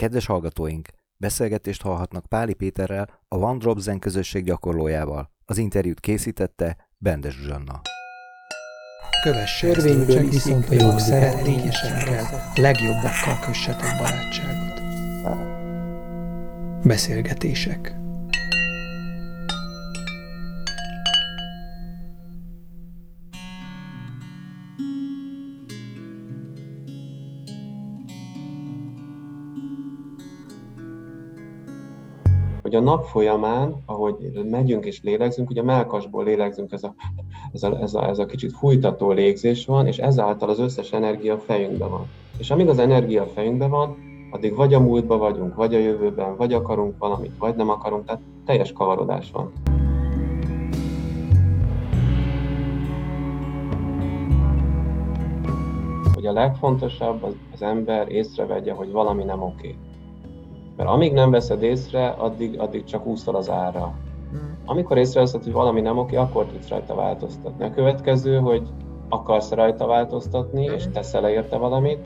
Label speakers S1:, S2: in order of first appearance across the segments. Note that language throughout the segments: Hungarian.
S1: Kedves hallgatóink, beszélgetést hallhatnak Páli Péterrel, a One Drop Zen közösség gyakorlójával. Az interjút készítette Bendes Zsanna.
S2: Kövesse Törvényből viszont a jó szeretényesekkel, legjobbakkal kössetek barátságot. Beszélgetések
S3: a nap folyamán, ahogy megyünk és lélegzünk, ugye melkasból lélegzünk, ez a, ez, a, ez, a, ez a kicsit fújtató légzés van, és ezáltal az összes energia a fejünkben van. És amíg az energia a fejünkben van, addig vagy a múltban vagyunk, vagy a jövőben, vagy akarunk valamit, vagy nem akarunk, tehát teljes kavarodás van. Hogy a legfontosabb az, az ember észrevegye, hogy valami nem oké. Okay mert amíg nem veszed észre, addig, addig csak úszol az ára. Hmm. Amikor észreveszed, hogy valami nem oké, akkor tudsz rajta változtatni. A következő, hogy akarsz rajta változtatni, és hmm. teszel érte valamit.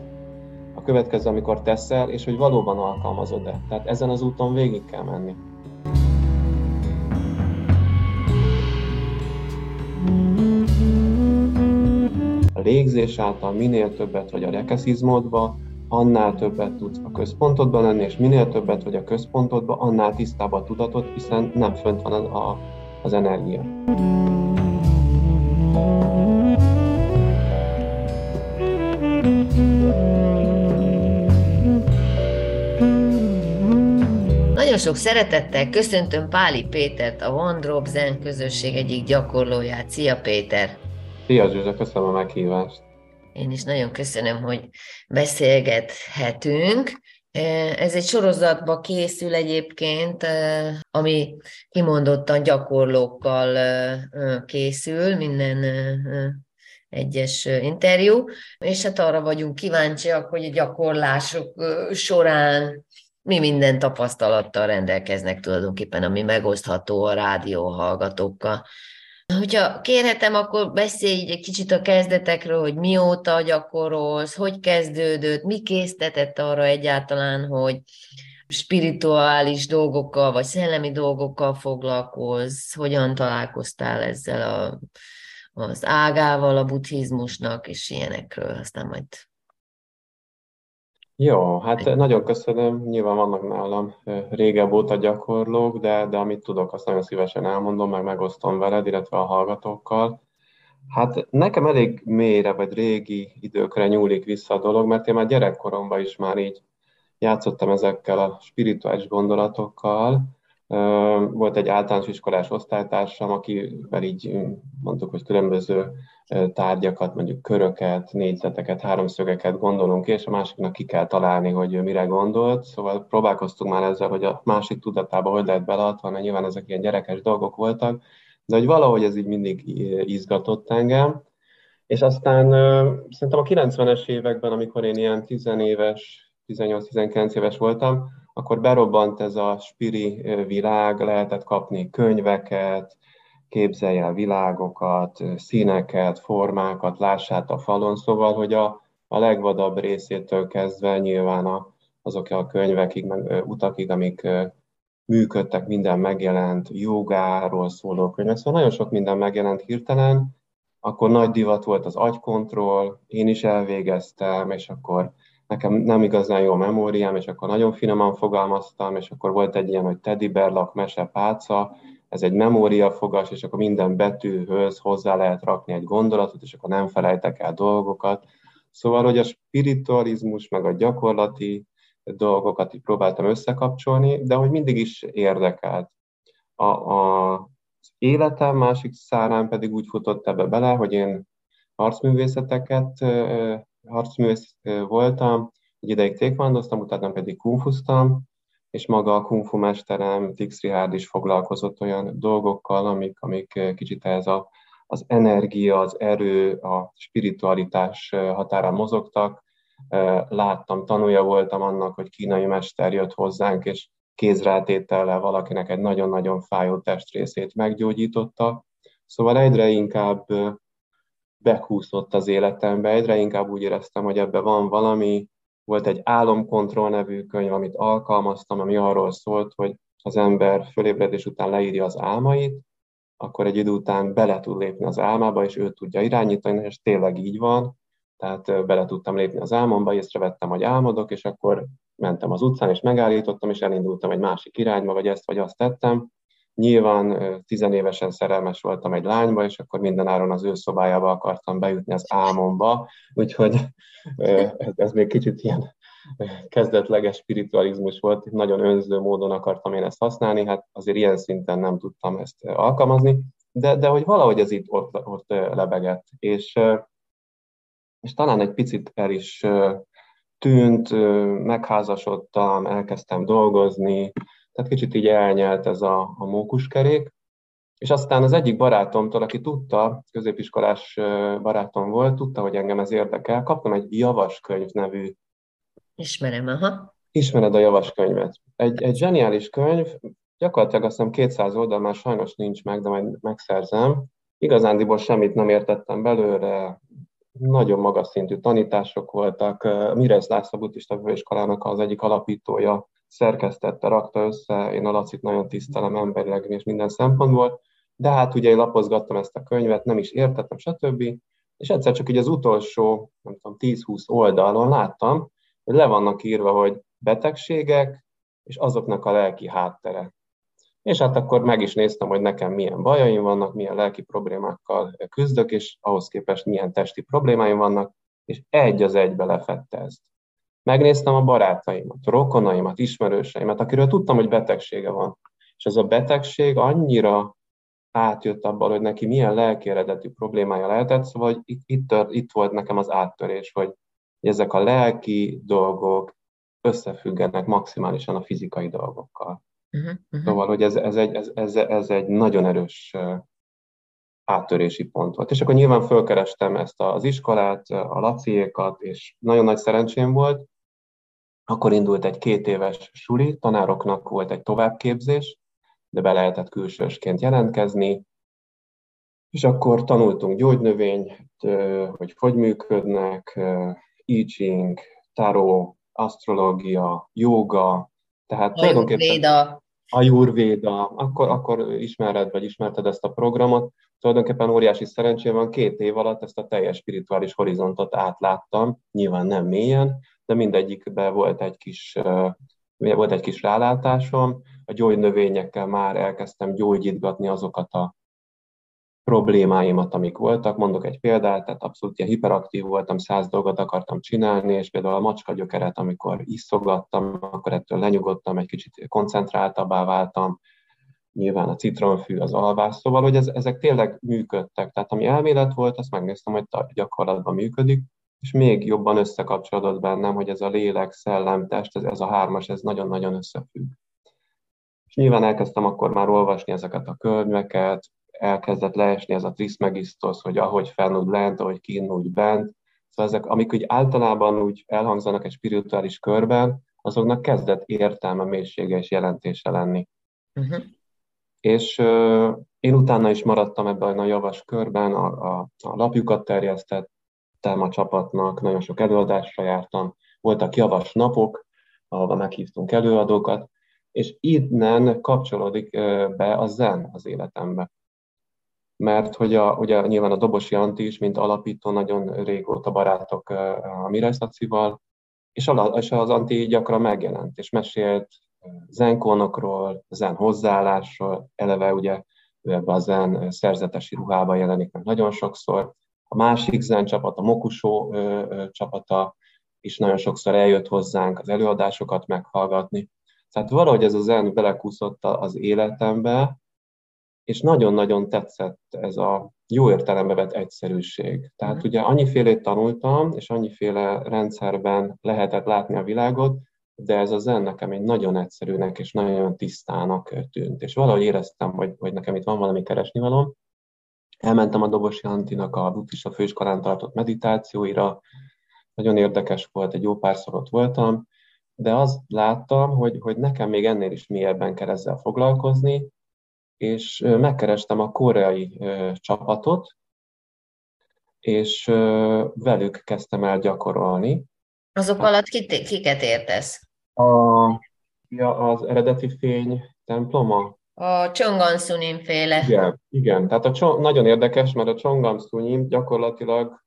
S3: A következő, amikor teszel, és hogy valóban alkalmazod-e. Tehát ezen az úton végig kell menni. A légzés által minél többet vagy a rekeszizmódba, annál többet tudsz a központodban lenni, és minél többet vagy a központodban, annál tisztább a tudatod, hiszen nem fönt van az, a, az energia.
S4: Nagyon sok szeretettel köszöntöm Páli Pétert, a One Drop Zen közösség egyik gyakorlóját. Szia Péter!
S3: Szia Zsuzsa, köszönöm a meghívást!
S4: Én is nagyon köszönöm, hogy beszélgethetünk. Ez egy sorozatba készül egyébként, ami kimondottan gyakorlókkal készül, minden egyes interjú, és hát arra vagyunk kíváncsiak, hogy a gyakorlások során mi minden tapasztalattal rendelkeznek tulajdonképpen, ami megosztható a rádió hallgatókkal. Hogyha kérhetem, akkor beszélj egy kicsit a kezdetekről, hogy mióta gyakorolsz, hogy kezdődött, mi késztetett arra egyáltalán, hogy spirituális dolgokkal, vagy szellemi dolgokkal foglalkozz, hogyan találkoztál ezzel a, az ágával a buddhizmusnak, és ilyenekről, aztán majd
S3: jó, hát nagyon köszönöm. Nyilván vannak nálam régebb óta gyakorlók, de, de amit tudok, azt nagyon szívesen elmondom, meg megosztom veled, illetve a hallgatókkal. Hát nekem elég mélyre, vagy régi időkre nyúlik vissza a dolog, mert én már gyerekkoromban is már így játszottam ezekkel a spirituális gondolatokkal, volt egy általános iskolás osztálytársam, akivel így mondtuk, hogy különböző tárgyakat, mondjuk köröket, négyzeteket, háromszögeket gondolunk és a másiknak ki kell találni, hogy mire gondolt. Szóval próbálkoztunk már ezzel, hogy a másik tudatába hogy lehet beleadva, nyilván ezek ilyen gyerekes dolgok voltak, de hogy valahogy ez így mindig izgatott engem. És aztán szerintem a 90-es években, amikor én ilyen 10 éves, 18-19 éves voltam, akkor berobbant ez a spiri világ, lehetett kapni könyveket, képzelj el világokat, színeket, formákat, lássát a falon, szóval, hogy a, a legvadabb részétől kezdve nyilván a, azok a könyvekig, meg utakig, amik működtek, minden megjelent, jogáról szóló könyvek, szóval nagyon sok minden megjelent hirtelen, akkor nagy divat volt az agykontroll, én is elvégeztem, és akkor nekem nem igazán jó a memóriám, és akkor nagyon finoman fogalmaztam, és akkor volt egy ilyen, hogy Teddy Berlak mese páca, ez egy memóriafogas, és akkor minden betűhöz hozzá lehet rakni egy gondolatot, és akkor nem felejtek el dolgokat. Szóval, hogy a spiritualizmus, meg a gyakorlati dolgokat így próbáltam összekapcsolni, de hogy mindig is érdekelt. A, a, az életem másik szárán pedig úgy futott ebbe bele, hogy én harcművészeteket harcművész voltam, egy ideig tékvandoztam, utána pedig kungfuztam, és maga a kungfu mesterem, Tix Richard is foglalkozott olyan dolgokkal, amik, amik kicsit ez a, az energia, az erő, a spiritualitás határán mozogtak. Láttam, tanulja voltam annak, hogy kínai mester jött hozzánk, és kézrátétellel valakinek egy nagyon-nagyon fájó testrészét meggyógyította. Szóval egyre inkább bekúszott az életembe, egyre inkább úgy éreztem, hogy ebben van valami, Volt egy álomkontroll nevű könyv, amit alkalmaztam, ami arról szólt, hogy az ember fölébredés után leírja az álmait, akkor egy idő után bele tud lépni az álmába, és ő tudja irányítani, és tényleg így van. Tehát bele tudtam lépni az álmomba, észrevettem, hogy álmodok, és akkor mentem az utcán, és megállítottam, és elindultam egy másik irányba, vagy ezt vagy azt tettem. Nyilván tizenévesen szerelmes voltam egy lányba, és akkor mindenáron az ő szobájába akartam bejutni az álmomba, úgyhogy ez még kicsit ilyen kezdetleges spiritualizmus volt, nagyon önző módon akartam én ezt használni, hát azért ilyen szinten nem tudtam ezt alkalmazni, de, de hogy valahogy ez itt ott, ott lebegett, és, és talán egy picit el is tűnt, megházasodtam, elkezdtem dolgozni, tehát kicsit így elnyelt ez a, a mókuskerék, és aztán az egyik barátomtól, aki tudta, középiskolás barátom volt, tudta, hogy engem ez érdekel, kaptam egy Javaskönyv nevű
S4: Ismerem, aha.
S3: Ismered a javaskönyvet. Egy, egy zseniális könyv, gyakorlatilag azt hiszem 200 oldal már sajnos nincs meg, de majd megszerzem. Igazándiból semmit nem értettem belőle, nagyon magas szintű tanítások voltak. Mirez László buddhista főiskolának az egyik alapítója szerkesztette, rakta össze. Én a Lacit nagyon tisztelem emberileg és minden szempontból. De hát ugye én lapozgattam ezt a könyvet, nem is értettem, stb. És egyszer csak így az utolsó, nem tudom, 10-20 oldalon láttam, hogy le vannak írva, hogy betegségek, és azoknak a lelki háttere. És hát akkor meg is néztem, hogy nekem milyen bajaim vannak, milyen lelki problémákkal küzdök, és ahhoz képest milyen testi problémáim vannak, és egy az egybe lefette ezt. Megnéztem a barátaimat, rokonaimat, ismerőseimet, akiről tudtam, hogy betegsége van. És ez a betegség annyira átjött abban, hogy neki milyen lelki eredetű problémája lehetett, szóval hogy itt, itt, itt volt nekem az áttörés, hogy ezek a lelki dolgok összefüggenek maximálisan a fizikai dolgokkal. Uh-huh, uh-huh. Szóval, hogy ez, ez, egy, ez, ez, ez egy nagyon erős áttörési pont volt. És akkor nyilván fölkerestem ezt az iskolát, a laciékat, és nagyon nagy szerencsém volt. Akkor indult egy két éves suli, tanároknak volt egy továbbképzés, de be lehetett külsősként jelentkezni, és akkor tanultunk gyógynövényt, hogy hogy működnek, I Ching, tarot, asztrológia, joga, tehát tulajdonképpen... A Jurvéda, akkor, akkor ismered, vagy ismerted ezt a programot. Tulajdonképpen óriási szerencsé van, két év alatt ezt a teljes spirituális horizontot átláttam, nyilván nem mélyen, de mindegyikben volt egy kis, volt egy kis rálátásom. A gyógynövényekkel már elkezdtem gyógyítgatni azokat a problémáimat, amik voltak. Mondok egy példát, tehát abszolút ilyen hiperaktív voltam, száz dolgot akartam csinálni, és például a macska gyökeret, amikor iszogattam, akkor ettől lenyugodtam, egy kicsit koncentráltabbá váltam, nyilván a citronfű, az alvás, szóval, hogy ez, ezek tényleg működtek. Tehát ami elmélet volt, azt megnéztem, hogy gyakorlatban működik, és még jobban összekapcsolódott bennem, hogy ez a lélek, szellem, test, ez, ez a hármas, ez nagyon-nagyon összefügg. És nyilván elkezdtem akkor már olvasni ezeket a könyveket, elkezdett leesni ez a Trismegistos, hogy ahogy fenn, lent, ahogy kín, úgy bent. Szóval ezek, amik úgy általában úgy elhangzanak egy spirituális körben, azoknak kezdett értelme, mélysége és jelentése lenni. Uh-huh. És uh, én utána is maradtam ebben a javas körben, a, a, a lapjukat terjesztettem a csapatnak, nagyon sok előadásra jártam, voltak javas napok, ahova meghívtunk előadókat, és innen kapcsolódik be a zen az életembe mert hogy a, ugye nyilván a Dobosi Anti is, mint alapító, nagyon régóta barátok a Miraj Szacival, és, az Anti gyakran megjelent, és mesélt zenkónokról, zen hozzáállásról, eleve ugye ebbe a zen szerzetesi ruhába jelenik meg nagyon sokszor. A másik zen csapat, a Mokusó csapata is nagyon sokszor eljött hozzánk az előadásokat meghallgatni. Tehát valahogy ez a zen belekúszott az életembe, és nagyon-nagyon tetszett ez a jó értelembe vett egyszerűség. Tehát mm. ugye annyifélét tanultam, és annyiféle rendszerben lehetett látni a világot, de ez a zen nekem egy nagyon egyszerűnek és nagyon tisztának tűnt. És valahogy éreztem, hogy, hogy nekem itt van valami keresni valom. Elmentem a Dobosi Antinak a buddhista főiskolán tartott meditációira, nagyon érdekes volt, egy jó párszor ott voltam, de azt láttam, hogy, hogy nekem még ennél is mélyebben kell ezzel foglalkozni, és megkerestem a koreai csapatot, és velük kezdtem el gyakorolni,
S4: Azok hát, alatt kiket értesz?
S3: A, ja, az eredeti fény temploma?
S4: A Chongan féle.
S3: Igen, igen. Tehát a, nagyon érdekes, mert a Chongan gyakorlatilag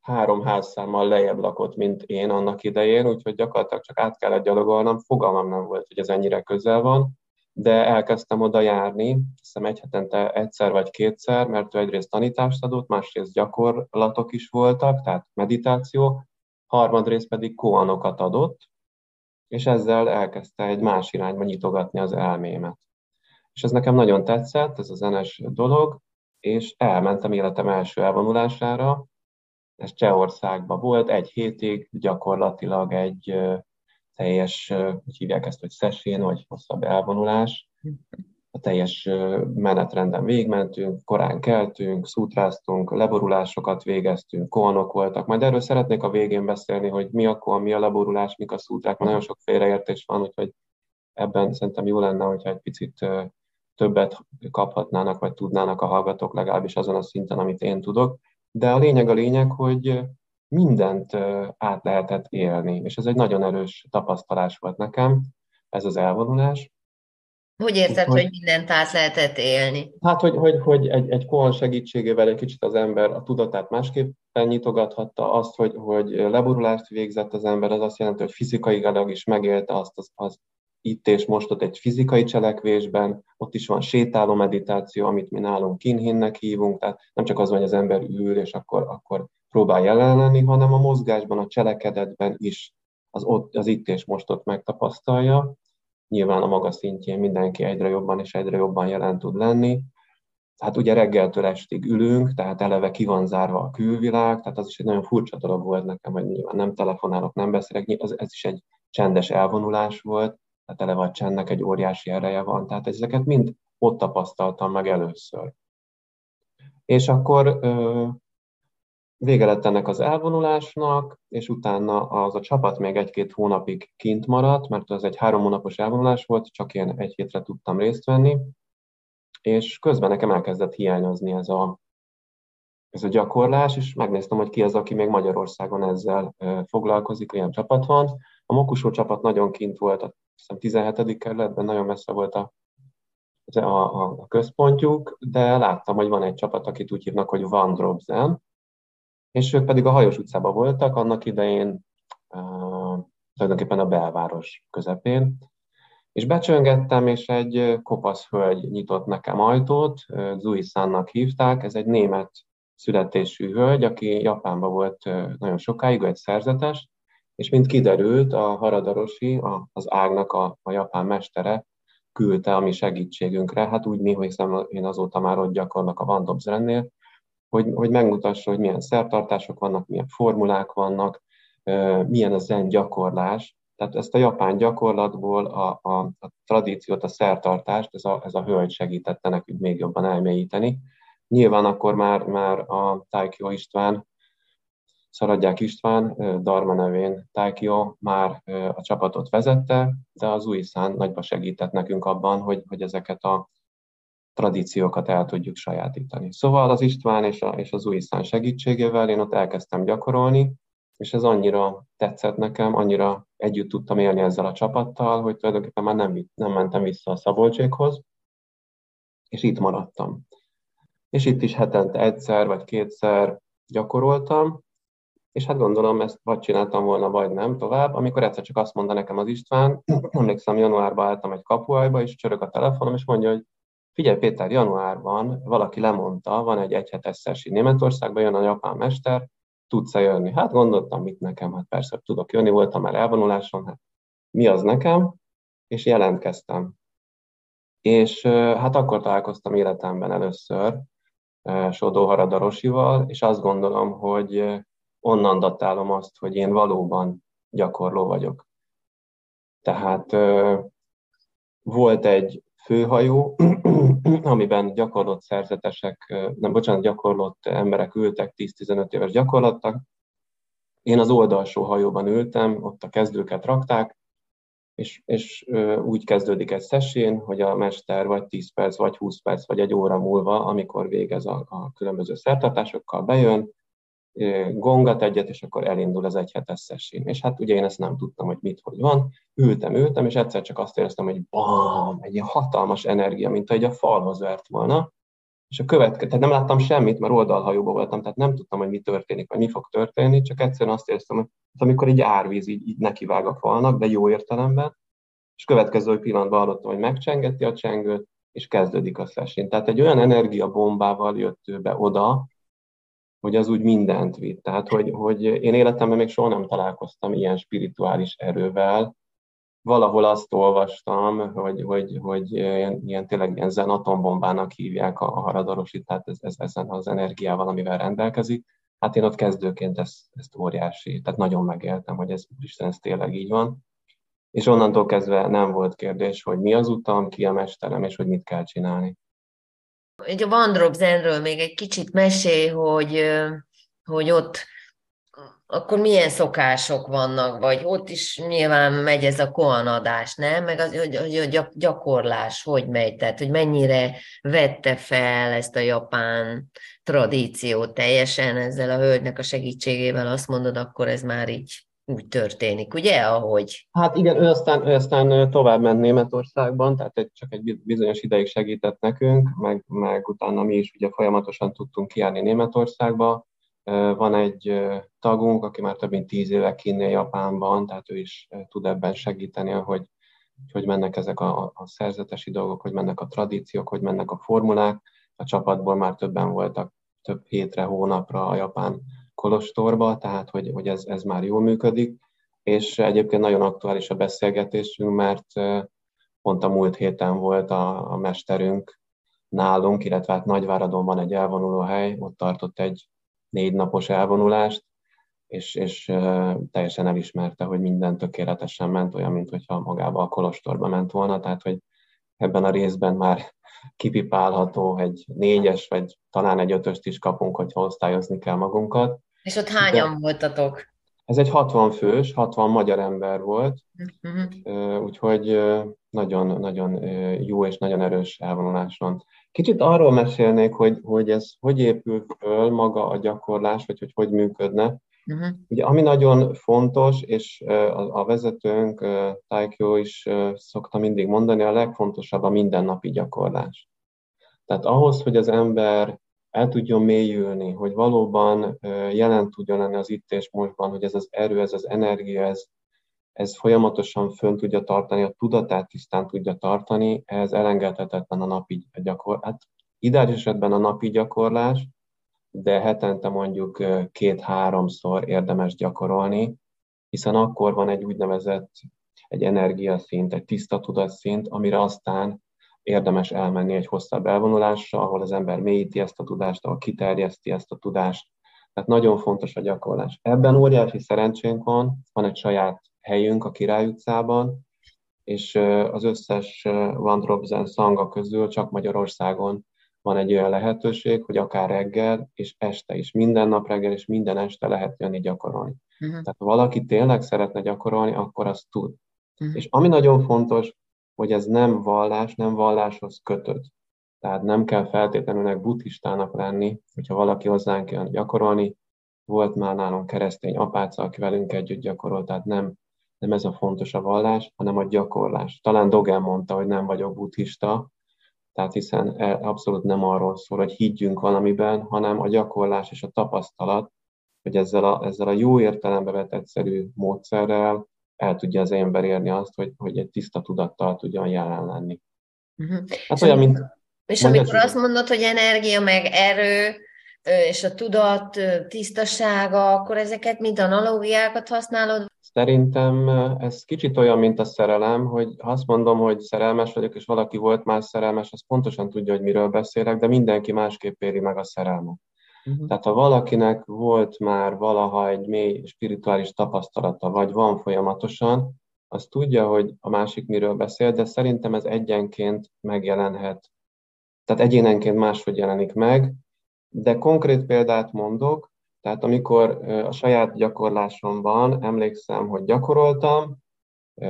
S3: három házszámmal lejjebb lakott, mint én annak idején, úgyhogy gyakorlatilag csak át kellett gyalogolnom, fogalmam nem volt, hogy ez ennyire közel van, de elkezdtem oda járni, hiszem egy hetente egyszer vagy kétszer, mert ő egyrészt tanítást adott, másrészt gyakorlatok is voltak, tehát meditáció, harmadrészt pedig koanokat adott, és ezzel elkezdte egy más irányba nyitogatni az elmémet. És ez nekem nagyon tetszett, ez a zenes dolog, és elmentem életem első elvonulására, ez Csehországban volt, egy hétig gyakorlatilag egy teljes, hogy hívják ezt, hogy szesén, vagy hosszabb elvonulás. A teljes menetrenden végmentünk, korán keltünk, szútráztunk, leborulásokat végeztünk, koanok voltak. Majd erről szeretnék a végén beszélni, hogy mi a koan, mi a leborulás, mik a szútrák, mert nagyon sok félreértés van, úgyhogy ebben szerintem jó lenne, hogyha egy picit többet kaphatnának, vagy tudnának a hallgatók legalábbis azon a szinten, amit én tudok. De a lényeg a lényeg, hogy mindent át lehetett élni, és ez egy nagyon erős tapasztalás volt nekem, ez az elvonulás.
S4: Hogy érted, hogy, hogy mindent át lehetett élni?
S3: Hát, hogy, hogy, hogy egy, egy koan segítségével egy kicsit az ember a tudatát másképpen nyitogathatta, azt, hogy, hogy leborulást végzett az ember, az azt jelenti, hogy fizikailag is megélte azt az, az itt és most ott egy fizikai cselekvésben, ott is van sétáló meditáció, amit mi nálunk kinhinnek hívunk, tehát nem csak az, hogy az ember ül, és akkor, akkor próbál jelen lenni, hanem a mozgásban, a cselekedetben is az, ott, az itt és most ott megtapasztalja. Nyilván a maga szintjén mindenki egyre jobban és egyre jobban jelen tud lenni. Hát ugye reggeltől estig ülünk, tehát eleve ki van zárva a külvilág, tehát az is egy nagyon furcsa dolog volt nekem, hogy nyilván nem telefonálok, nem beszélek, ez, ez is egy csendes elvonulás volt, a csendnek egy óriási ereje van, tehát ezeket mind ott tapasztaltam meg először. És akkor vége lett ennek az elvonulásnak, és utána az a csapat még egy-két hónapig kint maradt, mert az egy három hónapos elvonulás volt, csak én egy hétre tudtam részt venni, és közben nekem elkezdett hiányozni ez a, ez a gyakorlás, és megnéztem, hogy ki az, aki még Magyarországon ezzel foglalkozik, ilyen csapat van. A Mokusó csapat nagyon kint volt, a hiszem 17. kerületben, nagyon messze volt a, a, a, központjuk, de láttam, hogy van egy csapat, akit úgy hívnak, hogy Van Drobzen, és ők pedig a Hajós utcában voltak, annak idején uh, tulajdonképpen a belváros közepén, és becsöngettem, és egy kopasz hölgy nyitott nekem ajtót, Zui Sannak hívták, ez egy német születésű hölgy, aki Japánban volt nagyon sokáig, egy szerzetes, és mint kiderült, a Haradarosi, az ágnak a, a japán mestere küldte a mi segítségünkre, hát úgy mi, hiszen én azóta már ott gyakorlak a Van hogy, hogy megmutassa, hogy milyen szertartások vannak, milyen formulák vannak, milyen a zen gyakorlás. Tehát ezt a japán gyakorlatból a, a, a tradíciót, a szertartást, ez a, ez a hölgy segítette nekünk még jobban elmélyíteni. Nyilván akkor már, már a Taikyo István, Szaradják István, Darma nevén Taikyo már a csapatot vezette, de az új szán nagyba segített nekünk abban, hogy, hogy ezeket a tradíciókat el tudjuk sajátítani. Szóval az István és, a, és az új szán segítségével én ott elkezdtem gyakorolni, és ez annyira tetszett nekem, annyira együtt tudtam élni ezzel a csapattal, hogy tulajdonképpen már nem, nem mentem vissza a Szabolcsékhoz, és itt maradtam. És itt is hetente egyszer vagy kétszer gyakoroltam, és hát gondolom ezt vagy csináltam volna, vagy nem tovább. Amikor egyszer csak azt mondta nekem az István, emlékszem, januárban álltam egy kapuajba, és csörög a telefonom, és mondja, hogy figyelj Péter, januárban valaki lemondta, van egy egyhetes szesi Németországban, jön a japán mester, tudsz-e jönni? Hát gondoltam, mit nekem, hát persze tudok jönni, voltam már elvonuláson, hát mi az nekem? És jelentkeztem. És hát akkor találkoztam életemben először Sodó Haradarosival, és azt gondolom, hogy onnan datálom azt, hogy én valóban gyakorló vagyok. Tehát volt egy főhajó, amiben gyakorlott szerzetesek, nem bocsánat, gyakorlott emberek ültek 10-15 éves gyakorlattak. Én az oldalsó hajóban ültem, ott a kezdőket rakták, és, és úgy kezdődik egy szesén, hogy a mester vagy 10 perc, vagy 20 perc, vagy egy óra múlva, amikor végez a, a különböző szertartásokkal, bejön, gongat egyet, és akkor elindul az egyhetes session. És hát ugye én ezt nem tudtam, hogy mit, hogy van. Ültem, ültem, és egyszer csak azt éreztem, hogy bam, egy ilyen hatalmas energia, mint egy a falhoz vert volna. És a következő, tehát nem láttam semmit, mert oldalhajóban voltam, tehát nem tudtam, hogy mi történik, vagy mi fog történni, csak egyszerűen azt éreztem, hogy amikor egy árvíz így, így nekivág a falnak, de jó értelemben, és következő pillanatban hallottam, hogy megcsengeti a csengőt, és kezdődik a session. Tehát egy olyan energiabombával jött ő be oda, hogy az úgy mindent vitt. Tehát, hogy, hogy én életemben még soha nem találkoztam ilyen spirituális erővel. Valahol azt olvastam, hogy, hogy, hogy ilyen, ilyen tényleg ilyen zen atombombának hívják a, a haradarosit, tehát ez, ez, ezen az energiával, amivel rendelkezik. Hát én ott kezdőként ezt, ezt óriási, tehát nagyon megéltem, hogy ez, Isten, ez tényleg így van. És onnantól kezdve nem volt kérdés, hogy mi az utam, ki a mesterem, és hogy mit kell csinálni.
S4: Egy a Van Zenről még egy kicsit mesél, hogy, hogy ott akkor milyen szokások vannak, vagy ott is nyilván megy ez a koanadás, nem? Meg az, hogy, hogy a gyakorlás hogy megy, tehát hogy mennyire vette fel ezt a japán tradíciót teljesen ezzel a hölgynek a segítségével, azt mondod, akkor ez már így úgy történik, ugye, ahogy?
S3: Hát igen, ő aztán, ő aztán tovább ment Németországban, tehát egy, csak egy bizonyos ideig segített nekünk, meg, meg utána mi is ugye folyamatosan tudtunk kijárni Németországba. Van egy tagunk, aki már több mint tíz éve kinnél Japánban, tehát ő is tud ebben segíteni, hogy hogy mennek ezek a, a szerzetesi dolgok, hogy mennek a tradíciók, hogy mennek a formulák. A csapatból már többen voltak több hétre, hónapra a japán kolostorba, tehát hogy, hogy ez, ez már jól működik, és egyébként nagyon aktuális a beszélgetésünk, mert pont a múlt héten volt a, a mesterünk nálunk, illetve hát Nagyváradon van egy elvonuló hely, ott tartott egy négy napos elvonulást, és, és teljesen elismerte, hogy minden tökéletesen ment, olyan, mint hogyha magába a kolostorba ment volna, tehát hogy ebben a részben már kipipálható, egy négyes, vagy talán egy ötöst is kapunk, hogyha osztályozni kell magunkat.
S4: És ott hányan De voltatok?
S3: Ez egy 60 fős, 60 magyar ember volt, uh-huh. úgyhogy nagyon, nagyon jó és nagyon erős elvonuláson. Kicsit arról mesélnék, hogy, hogy ez hogy épül föl maga a gyakorlás, vagy hogy hogy működne. Uh-huh. Ugye, ami nagyon fontos, és a, a vezetőnk, Taikyo is szokta mindig mondani, a legfontosabb a mindennapi gyakorlás. Tehát ahhoz, hogy az ember el tudjon mélyülni, hogy valóban jelen tudjon lenni az itt és mostban, hogy ez az erő, ez az energia, ez, ez folyamatosan fönn tudja tartani, a tudatát tisztán tudja tartani, ez elengedhetetlen a napi gyakorlás. Hát ideális esetben a napi gyakorlás, de hetente mondjuk két-háromszor érdemes gyakorolni, hiszen akkor van egy úgynevezett egy energiaszint, egy tiszta tudatszint, amire aztán érdemes elmenni egy hosszabb elvonulásra, ahol az ember mélyíti ezt a tudást, ahol kiterjeszti ezt a tudást. Tehát nagyon fontos a gyakorlás. Ebben óriási szerencsénk van, van egy saját helyünk a Király utcában, és az összes Van Drobzen szanga közül csak Magyarországon van egy olyan lehetőség, hogy akár reggel és este is, minden nap reggel és minden este lehet jönni gyakorolni. Uh-huh. Tehát ha valaki tényleg szeretne gyakorolni, akkor azt tud. Uh-huh. És ami nagyon fontos, hogy ez nem vallás, nem valláshoz kötött. Tehát nem kell feltétlenül buddhistának lenni, hogyha valaki hozzánk jön gyakorolni. Volt már nálunk keresztény apáca, aki velünk együtt gyakorol, tehát nem, nem ez a fontos a vallás, hanem a gyakorlás. Talán Dogen mondta, hogy nem vagyok buddhista, tehát hiszen e abszolút nem arról szól, hogy higgyünk valamiben, hanem a gyakorlás és a tapasztalat, hogy ezzel a, ezzel a jó értelembe vett egyszerű módszerrel el tudja az ember érni azt, hogy, hogy egy tiszta tudattal tudjon jelen lenni.
S4: Uh-huh. Hát és olyan, mint... És amikor azt mondod, hogy energia, meg erő, és a tudat tisztasága, akkor ezeket mint analógiákat használod?
S3: Szerintem ez kicsit olyan, mint a szerelem, hogy ha azt mondom, hogy szerelmes vagyok, és valaki volt már szerelmes, az pontosan tudja, hogy miről beszélek, de mindenki másképp éri meg a szerelmet. Uh-huh. Tehát ha valakinek volt már valaha egy mély spirituális tapasztalata, vagy van folyamatosan, az tudja, hogy a másik miről beszél, de szerintem ez egyenként megjelenhet. Tehát egyénenként máshogy jelenik meg, de konkrét példát mondok, tehát amikor a saját gyakorlásomban emlékszem, hogy gyakoroltam,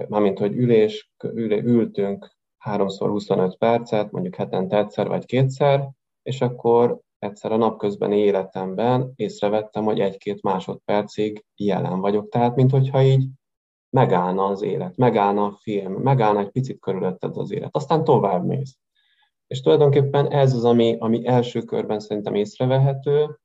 S3: mármint, hogy ülés, ülé, ültünk háromszor 25 percet, mondjuk hetente egyszer vagy kétszer, és akkor egyszer a napközbeni életemben észrevettem, hogy egy-két másodpercig jelen vagyok. Tehát, mintha így megállna az élet, megállna a film, megállna egy picit körülötted az élet, aztán tovább mész. És tulajdonképpen ez az, ami, ami első körben szerintem észrevehető,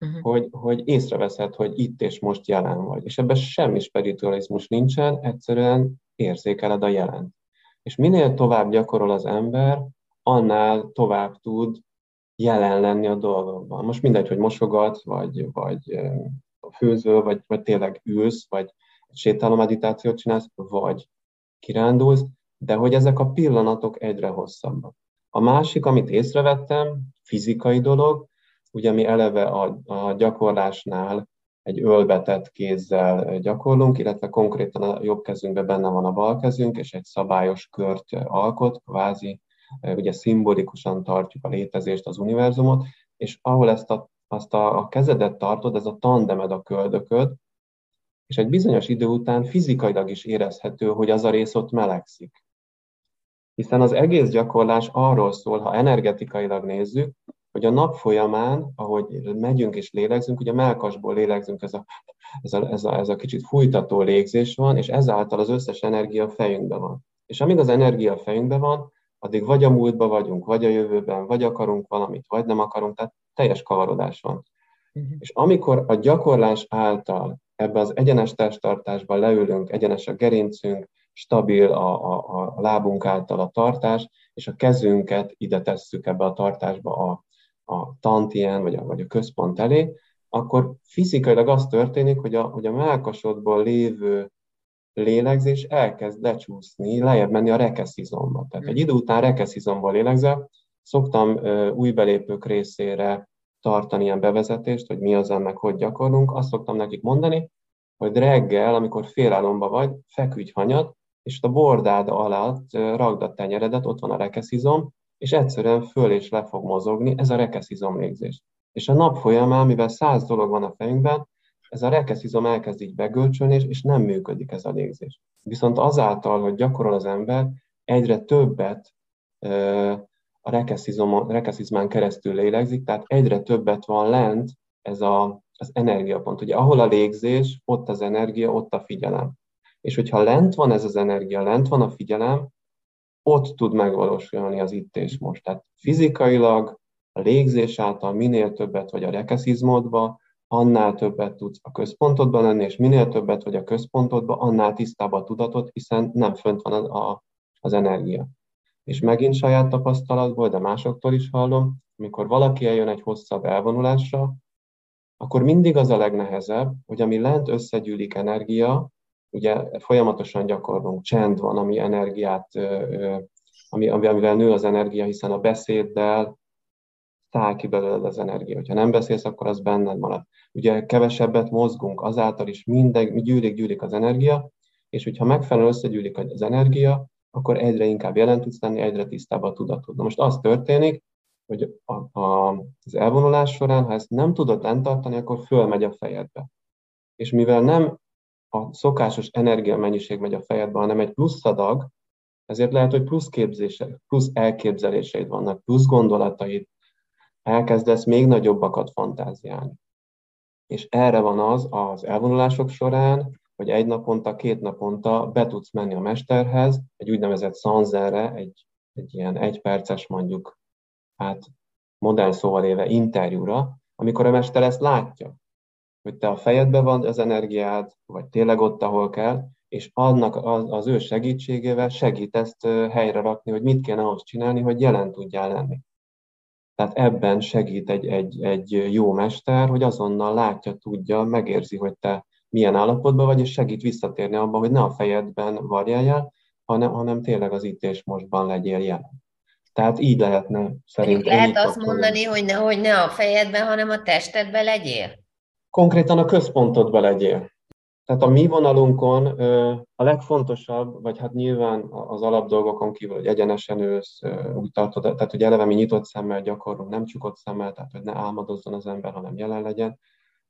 S3: uh-huh. hogy, hogy észreveszed, hogy itt és most jelen vagy. És ebben semmi spiritualizmus nincsen, egyszerűen érzékeled a jelen. És minél tovább gyakorol az ember, annál tovább tud jelen lenni a dolgokban. Most mindegy, hogy mosogat, vagy, vagy főzöl, vagy, vagy tényleg ülsz, vagy sétáló meditációt csinálsz, vagy kirándulsz, de hogy ezek a pillanatok egyre hosszabbak. A másik, amit észrevettem, fizikai dolog, ugye mi eleve a, a gyakorlásnál egy ölbetett kézzel gyakorlunk, illetve konkrétan a jobb kezünkben benne van a bal kezünk, és egy szabályos kört alkot, kvázi, ugye szimbolikusan tartjuk a létezést, az univerzumot, és ahol ezt a, azt a, a kezedet tartod, ez a tandemed a köldököd, és egy bizonyos idő után fizikailag is érezhető, hogy az a rész ott melegszik. Hiszen az egész gyakorlás arról szól, ha energetikailag nézzük, hogy a nap folyamán, ahogy megyünk és lélegzünk, ugye a melkasból lélegzünk, ez a, ez a, ez a, ez a kicsit fújtató légzés van, és ezáltal az összes energia a fejünkben van. És amíg az energia a fejünkben van, addig vagy a múltban vagyunk, vagy a jövőben, vagy akarunk valamit, vagy nem akarunk, tehát teljes kavarodás van. Uh-huh. És amikor a gyakorlás által ebbe az egyenes testtartásba leülünk, egyenes a gerincünk, stabil a, a, a lábunk által a tartás, és a kezünket ide tesszük ebbe a tartásba a, a tantien, vagy a, vagy a központ elé, akkor fizikailag az történik, hogy a, hogy a melkasodból lévő lélegzés elkezd lecsúszni, lejjebb menni a rekeszizomba. Tehát egy idő után rekeszizomba lélegzel, szoktam új belépők részére tartani ilyen bevezetést, hogy mi az ennek, hogy gyakorlunk, azt szoktam nekik mondani, hogy reggel, amikor félálomba vagy, feküdj hanyat, és a bordád alatt ragd a tenyeredet, ott van a rekeszizom, és egyszerűen föl és le fog mozogni, ez a rekeszizom légzés. És a nap folyamán, mivel száz dolog van a fejünkben, ez a rekeszizom elkezd így begölcsölni, és, és nem működik ez a légzés. Viszont azáltal, hogy gyakorol az ember, egyre többet a rekeszizmán keresztül lélegzik, tehát egyre többet van lent ez a, az energiapont. Ugye ahol a légzés, ott az energia, ott a figyelem. És hogyha lent van ez az energia, lent van a figyelem, ott tud megvalósulni az itt és most. Tehát fizikailag, a légzés által minél többet vagy a rekeszizmodba, annál többet tudsz a központodban lenni, és minél többet vagy a központodban, annál tisztább a tudatot, hiszen nem fönt van a, a, az energia. És megint saját tapasztalatból, de másoktól is hallom, amikor valaki eljön egy hosszabb elvonulásra, akkor mindig az a legnehezebb, hogy ami lent összegyűlik energia, ugye folyamatosan gyakorlunk, csend van, ami energiát, ami, amivel nő az energia, hiszen a beszéddel száll ki belőled az energia. Ha nem beszélsz, akkor az benned marad. Ugye kevesebbet mozgunk, azáltal is minden, gyűlik, gyűlik az energia, és hogyha megfelelően összegyűlik az energia, akkor egyre inkább jelen tudsz lenni, egyre tisztább a tudatod. Na most az történik, hogy a, a, az elvonulás során, ha ezt nem tudod lentartani, akkor fölmegy a fejedbe. És mivel nem a szokásos energiamennyiség megy a fejedbe, hanem egy plusz adag, ezért lehet, hogy plusz képzések, plusz elképzeléseid vannak, plusz gondolataid, elkezdesz még nagyobbakat fantáziálni. És erre van az az elvonulások során, hogy egy naponta, két naponta be tudsz menni a mesterhez, egy úgynevezett szanzerre, egy, egy ilyen egyperces mondjuk, hát modern szóval éve interjúra, amikor a mester ezt látja, hogy te a fejedben van az energiád, vagy tényleg ott, ahol kell, és annak az, az ő segítségével segít ezt helyre rakni, hogy mit kéne ahhoz csinálni, hogy jelen tudjál lenni. Tehát ebben segít egy, egy, egy jó mester, hogy azonnal látja, tudja, megérzi, hogy te milyen állapotban vagy, és segít visszatérni abba, hogy ne a fejedben varjáljál, hanem, hanem tényleg az itt és mostban legyél jelen. Tehát így lehetne szerintem.
S4: Lehet azt mondani, hogy ne, hogy ne a fejedben, hanem a testedben legyél?
S3: Konkrétan a központodban legyél. Tehát a mi vonalunkon a legfontosabb, vagy hát nyilván az alapdolgokon kívül, hogy egyenesen ősz, úgy tartod, tehát hogy eleve mi nyitott szemmel gyakorlunk, nem csukott szemmel, tehát hogy ne álmodozzon az ember, hanem jelen legyen.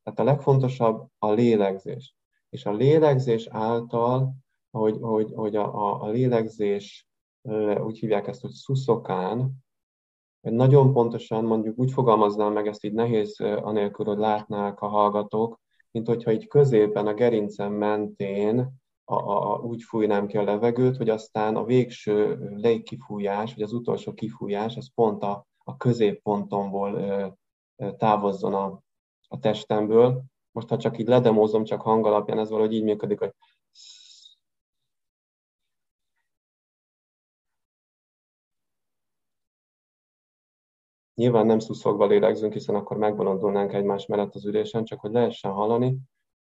S3: Tehát a legfontosabb a lélegzés. És a lélegzés által, hogy, hogy, hogy a, a, a lélegzés, úgy hívják ezt, hogy szuszokán, nagyon pontosan mondjuk úgy fogalmaznám meg, ezt így nehéz anélkül, hogy látnák a hallgatók, mint hogyha így középen a gerincem mentén a, a, úgy fújnám ki a levegőt, hogy aztán a végső légkifújás, vagy az utolsó kifújás, az pont a, a középpontomból ö, ö, távozzon a, a testemből. Most, ha csak így ledemózom, csak hang alapján, ez valahogy így működik, hogy Nyilván nem szuszogva lélegzünk, hiszen akkor megbolondulnánk egymás mellett az ülésen, csak hogy lehessen hallani.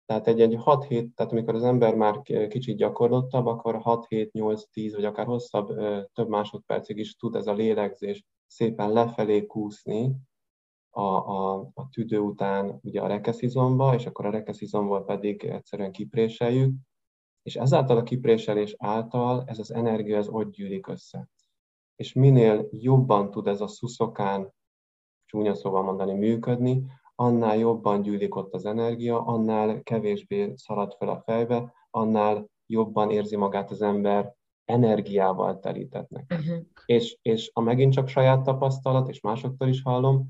S3: Tehát egy, egy 6 hét, tehát amikor az ember már kicsit gyakorlottabb, akkor 6, 7, 8, 10 vagy akár hosszabb, több másodpercig is tud ez a lélegzés szépen lefelé kúszni a, a, a tüdő után ugye a rekeszizomba, és akkor a rekeszizomból pedig egyszerűen kipréseljük, és ezáltal a kipréselés által ez az energia ez ott gyűlik össze. És minél jobban tud ez a szuszokán csúnya szóval mondani, működni, annál jobban gyűlik ott az energia, annál kevésbé szalad fel a fejbe, annál jobban érzi magát az ember energiával telítetnek. Uh-huh. És, és a megint csak saját tapasztalat, és másoktól is hallom,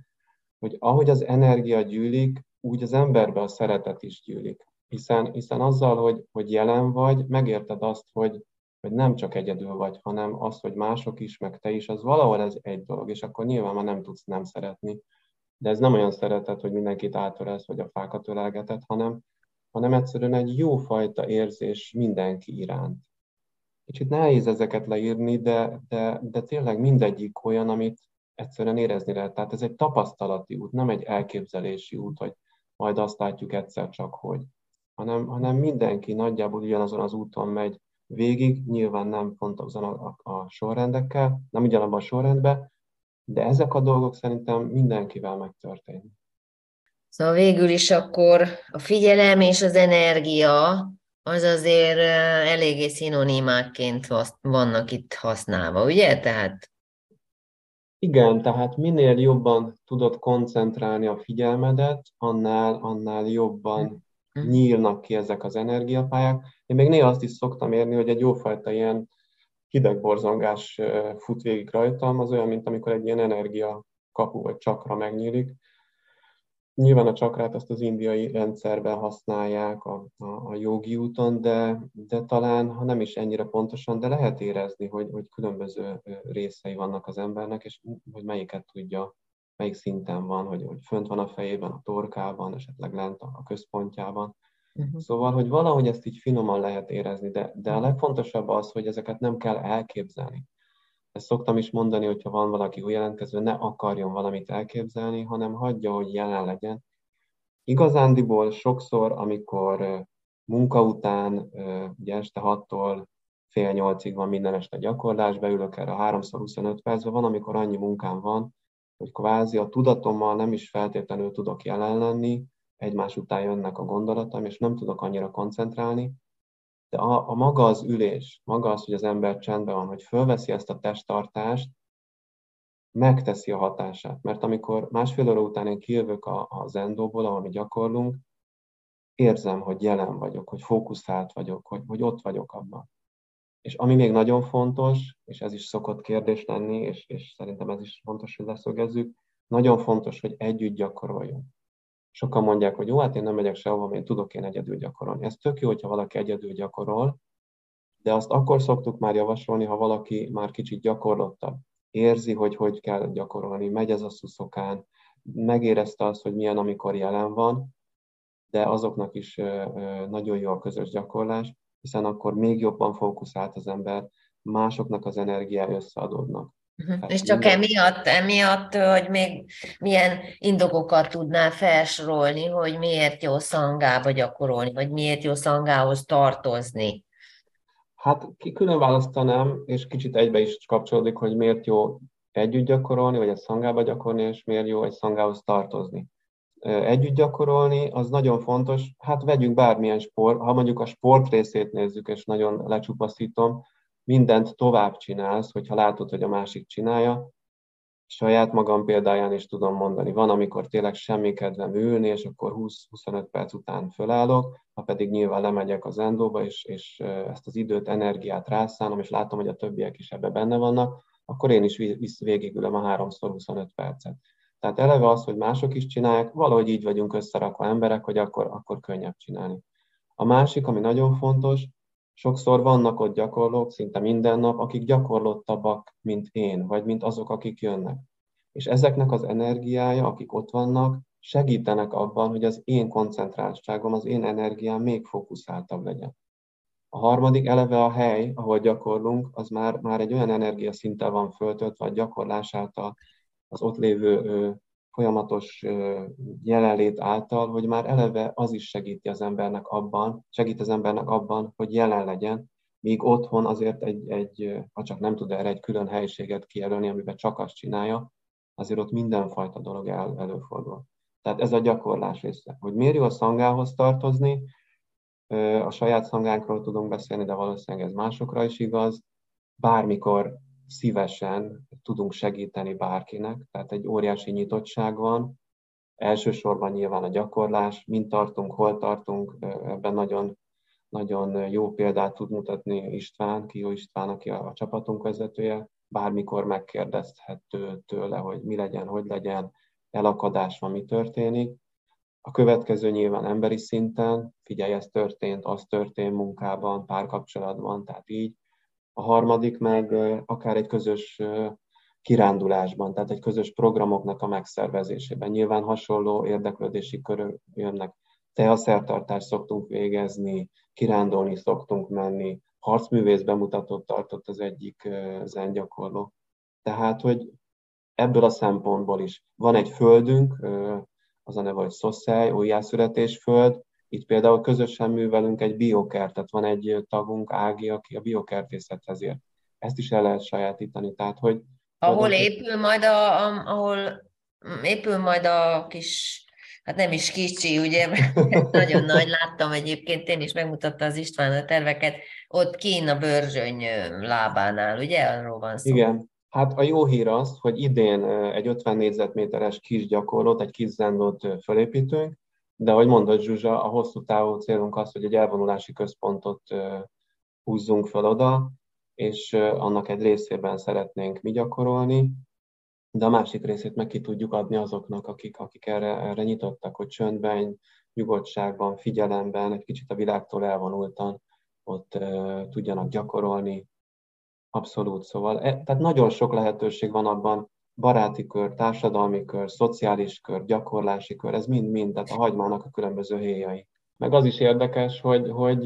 S3: hogy ahogy az energia gyűlik, úgy az emberbe a szeretet is gyűlik. Hiszen, hiszen azzal, hogy, hogy jelen vagy, megérted azt, hogy, hogy nem csak egyedül vagy, hanem az, hogy mások is, meg te is, az valahol ez egy dolog, és akkor nyilván már nem tudsz nem szeretni. De ez nem olyan szeretet, hogy mindenkit átörelsz, vagy a fákat ölelgeted, hanem, hanem egyszerűen egy jófajta érzés mindenki iránt. Kicsit nehéz ezeket leírni, de, de, de tényleg mindegyik olyan, amit egyszerűen érezni lehet. Tehát ez egy tapasztalati út, nem egy elképzelési út, hogy majd azt látjuk egyszer csak, hogy. Hanem, hanem mindenki nagyjából ugyanazon az úton megy, végig, nyilván nem pontosan a, a, a sorrendekkel, nem ugyanabban a sorrendben, de ezek a dolgok szerintem mindenkivel megtörténnek.
S4: Szóval végül is akkor a figyelem és az energia az azért eléggé szinonimákként vannak itt használva, ugye? Tehát...
S3: Igen, tehát minél jobban tudod koncentrálni a figyelmedet, annál, annál jobban hm. Nyílnak ki ezek az energiapályák, én még néha azt is szoktam érni, hogy egy jófajta ilyen hidegborzongás fut végig rajtam, az olyan, mint amikor egy ilyen energia kapu vagy csakra megnyílik. Nyilván a csakrát azt az indiai rendszerben használják a, a, a jogi úton, de, de talán, ha nem is ennyire pontosan, de lehet érezni, hogy, hogy különböző részei vannak az embernek, és hogy melyiket tudja, melyik szinten van, hogy, hogy fönt van a fejében, a torkában, esetleg lent a központjában. Uh-huh. Szóval, hogy valahogy ezt így finoman lehet érezni, de, de a legfontosabb az, hogy ezeket nem kell elképzelni. Ezt szoktam is mondani, hogyha van valaki új jelentkező, ne akarjon valamit elképzelni, hanem hagyja, hogy jelen legyen. Igazándiból sokszor, amikor munka után, ugye este 6-tól fél nyolcig van minden este gyakorlás, beülök erre 3x25 percben, van, amikor annyi munkám van, hogy kvázi a tudatommal nem is feltétlenül tudok jelen lenni, egymás után jönnek a gondolatom, és nem tudok annyira koncentrálni, de a, a maga az ülés, maga az, hogy az ember csendben van, hogy fölveszi ezt a testtartást, megteszi a hatását. Mert amikor másfél óra után én kijövök a, a zendóból, ahol mi gyakorlunk, érzem, hogy jelen vagyok, hogy fókuszált vagyok, hogy, hogy ott vagyok abban. És ami még nagyon fontos, és ez is szokott kérdés lenni, és, és szerintem ez is fontos, hogy leszögezzük, nagyon fontos, hogy együtt gyakoroljunk. Sokan mondják, hogy jó, hát én nem megyek sehova, én tudok én egyedül gyakorolni. Ez tök jó, hogyha valaki egyedül gyakorol, de azt akkor szoktuk már javasolni, ha valaki már kicsit gyakorlottabb. Érzi, hogy hogy kell gyakorolni, megy ez a szuszokán, megérezte azt, hogy milyen, amikor jelen van, de azoknak is nagyon jó a közös gyakorlás, hiszen akkor még jobban fókuszált az ember, másoknak az energiája összeadódnak.
S4: Uh-huh. És csak minden... emiatt, emiatt, hogy még milyen indokokat tudnál felsorolni, hogy miért jó szangába gyakorolni, vagy miért jó szangához tartozni?
S3: Hát ki külön választanám, és kicsit egybe is kapcsolódik, hogy miért jó együtt gyakorolni, vagy egy szangába gyakorolni, és miért jó egy szangához tartozni. Együtt gyakorolni, az nagyon fontos. Hát vegyünk bármilyen sport, ha mondjuk a sport részét nézzük, és nagyon lecsupaszítom, mindent tovább csinálsz, hogyha látod, hogy a másik csinálja. Saját magam példáján is tudom mondani. Van, amikor tényleg semmi kedvem ülni, és akkor 20-25 perc után fölállok, ha pedig nyilván lemegyek az endóba, és, és ezt az időt, energiát rászállom, és látom, hogy a többiek is ebbe benne vannak, akkor én is végigülöm a 3x25 percet. Tehát eleve az, hogy mások is csinálják, valahogy így vagyunk összerakva emberek, hogy akkor, akkor könnyebb csinálni. A másik, ami nagyon fontos, sokszor vannak ott gyakorlók, szinte minden nap, akik gyakorlottabbak, mint én, vagy mint azok, akik jönnek. És ezeknek az energiája, akik ott vannak, segítenek abban, hogy az én koncentráltságom, az én energiám még fókuszáltabb legyen. A harmadik eleve a hely, ahol gyakorlunk, az már, már egy olyan energiaszinttel van föltöltve a gyakorlás által, az ott lévő folyamatos jelenlét által, hogy már eleve az is segíti az embernek abban, segít az embernek abban, hogy jelen legyen, míg otthon azért egy, egy ha csak nem tud erre egy külön helyiséget kijelölni, amiben csak azt csinálja, azért ott mindenfajta dolog el, előfordul. Tehát ez a gyakorlás része. Hogy miért jó a szangához tartozni, a saját szangánkról tudunk beszélni, de valószínűleg ez másokra is igaz. Bármikor szívesen tudunk segíteni bárkinek, tehát egy óriási nyitottság van. Elsősorban nyilván a gyakorlás, mint tartunk, hol tartunk, ebben nagyon, nagyon jó példát tud mutatni István, Kió István, aki a, a csapatunk vezetője, bármikor megkérdezhető tőle, hogy mi legyen, hogy legyen, elakadás van, mi történik. A következő nyilván emberi szinten, figyelj, ez történt, az történt munkában, párkapcsolatban, tehát így. A harmadik meg akár egy közös kirándulásban, tehát egy közös programoknak a megszervezésében. Nyilván hasonló érdeklődési körök jönnek. Teaszertartást szoktunk végezni, kirándulni szoktunk menni, harcművész bemutatót tartott az egyik zengyakorló. Tehát, hogy ebből a szempontból is van egy földünk, az a neve, hogy Szoszály, újjászületésföld, itt például közösen művelünk egy biokertet, van egy tagunk, Ági, aki a biokertészethez ért. Ezt is el lehet sajátítani, tehát hogy...
S4: Ahol épül majd a, a, ahol épül majd a kis, hát nem is kicsi, ugye, nagyon nagy, láttam egyébként, én is megmutatta az István a terveket, ott kín a bőrzsöny lábánál, ugye, arról van szó.
S3: Igen, Hát a jó hír az, hogy idén egy 50 négyzetméteres kis gyakorlót, egy kis zendót fölépítünk, de ahogy mondott Zsuzsa, a hosszú távú célunk az, hogy egy elvonulási központot húzzunk fel oda, és annak egy részében szeretnénk mi gyakorolni, de a másik részét meg ki tudjuk adni azoknak, akik, akik erre, erre nyitottak, hogy csöndben, nyugodtságban, figyelemben, egy kicsit a világtól elvonultan ott uh, tudjanak gyakorolni, Abszolút, szóval e, tehát nagyon sok lehetőség van abban, baráti kör, társadalmi kör, szociális kör, gyakorlási kör, ez mind-mind, tehát a hagymának a különböző héjai. Meg az is érdekes, hogy, hogy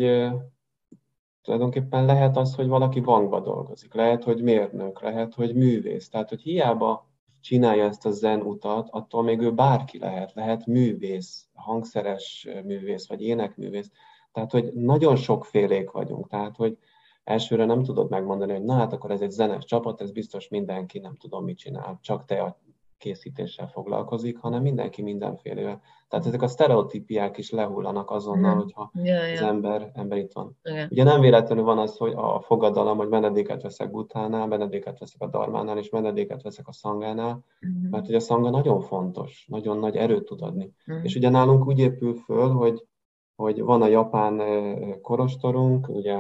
S3: tulajdonképpen lehet az, hogy valaki bankba dolgozik, lehet, hogy mérnök, lehet, hogy művész. Tehát, hogy hiába csinálja ezt a zen utat, attól még ő bárki lehet, lehet művész, hangszeres művész, vagy énekművész. Tehát, hogy nagyon sokfélék vagyunk. Tehát, hogy elsőre nem tudod megmondani, hogy na hát akkor ez egy zenes csapat, ez biztos mindenki nem tudom mit csinál, csak te a készítéssel foglalkozik, hanem mindenki mindenfélevel. Tehát ezek a sztereotípiák is lehullanak azonnal, hogyha ja, ja. az ember, ember itt van. Ja. Ugye nem véletlenül van az, hogy a fogadalom, hogy menedéket veszek Butánál, menedéket veszek a Darmánál, és menedéket veszek a Szangánál, uh-huh. mert ugye a Szanga nagyon fontos, nagyon nagy erőt tud adni. Uh-huh. És ugye nálunk úgy épül föl, hogy, hogy van a japán korostorunk, ugye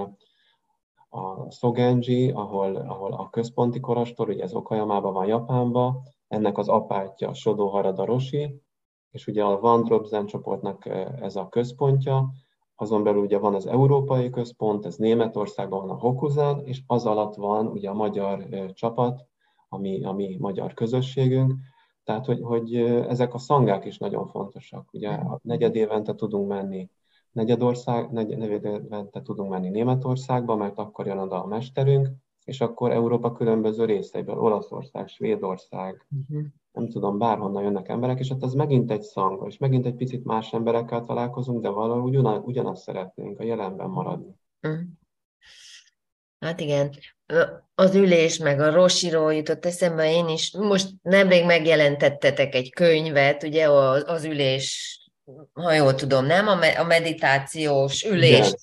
S3: a Sogenji, ahol, ahol a központi korostor, ugye ez Okayamában van Japánban, ennek az apátja Sodo Harada Roshi, és ugye a Van Drop csoportnak ez a központja, azon belül ugye van az európai központ, ez Németországban van a Hokuzan, és az alatt van ugye a magyar csapat, ami, ami magyar közösségünk, tehát, hogy, hogy ezek a szangák is nagyon fontosak. Ugye negyed évente tudunk menni negyedország, negy, negyedvente tudunk menni Németországba, mert akkor jön oda a mesterünk, és akkor Európa különböző részeiből, Olaszország, Svédország, uh-huh. nem tudom, bárhonnan jönnek emberek, és hát ez megint egy szang, és megint egy picit más emberekkel találkozunk, de valahogy ugyan, ugyanazt szeretnénk a jelenben maradni. Uh-huh.
S4: Hát igen, az ülés, meg a Rosiról jutott eszembe, én is, most nemrég megjelentettetek egy könyvet, ugye az, az ülés ha jól tudom, nem? A meditációs ülés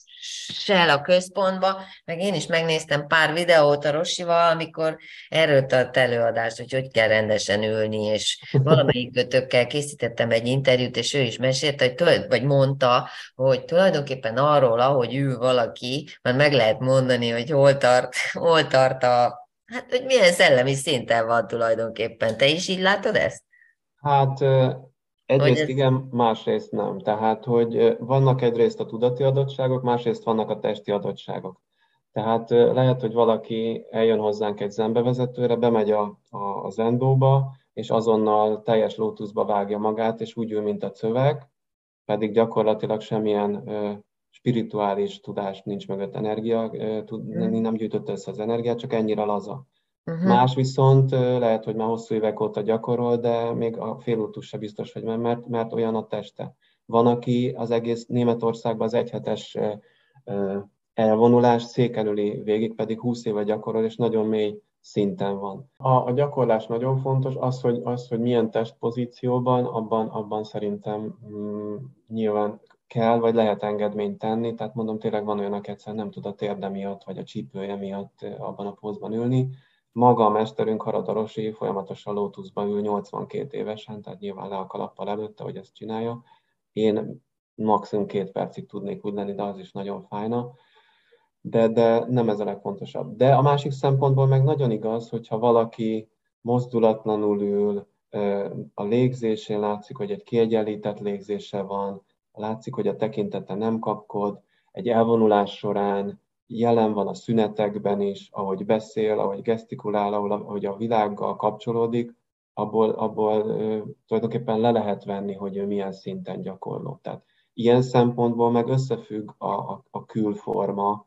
S4: sel a központba, meg én is megnéztem pár videót a Rosival, amikor erről tart előadást, hogy hogy kell rendesen ülni, és valamelyik kötökkel készítettem egy interjút, és ő is mesélte, hogy, vagy mondta, hogy tulajdonképpen arról, ahogy ül valaki, már meg lehet mondani, hogy hol tart, hol tart a hát, hogy milyen szellemi szinten van tulajdonképpen. Te is így látod ezt?
S3: Hát egyrészt ez... igen, másrészt nem. Tehát, hogy vannak egyrészt a tudati adottságok, másrészt vannak a testi adottságok. Tehát lehet, hogy valaki eljön hozzánk egy zenbevezetőre, bemegy a, a, a zendóba, és azonnal teljes lótuszba vágja magát, és úgy ül, mint a cövek, pedig gyakorlatilag semmilyen spirituális tudás nincs mögött energia, tud, mm. nem gyűjtött össze az energiát, csak ennyire laza. Uh-huh. Más viszont lehet, hogy már hosszú évek óta gyakorol, de még a félútus se biztos, hogy mert, mert olyan a teste. Van, aki az egész Németországban az egyhetes elvonulás székelüli végig, pedig 20 éve gyakorol, és nagyon mély szinten van. A, a gyakorlás nagyon fontos, az, hogy, az, hogy milyen testpozícióban, abban, abban szerintem mm, nyilván kell, vagy lehet engedményt tenni, tehát mondom, tényleg van olyan, aki egyszerűen nem tud a térde miatt, vagy a csípője miatt abban a pózban ülni. Maga a mesterünk, Haradarosi, folyamatosan lótuszban ül 82 évesen, tehát nyilván le a kalappal előtte, hogy ezt csinálja. Én maximum két percig tudnék úgy lenni, de az is nagyon fájna. De, de nem ez a legfontosabb. De a másik szempontból meg nagyon igaz, hogyha valaki mozdulatlanul ül, a légzésén látszik, hogy egy kiegyenlített légzése van, látszik, hogy a tekintete nem kapkod, egy elvonulás során jelen van a szünetekben is, ahogy beszél, ahogy gesztikulál, ahogy a világgal kapcsolódik, abból, abból tulajdonképpen le lehet venni, hogy ő milyen szinten gyakorló. Tehát ilyen szempontból meg összefügg a, a, a külforma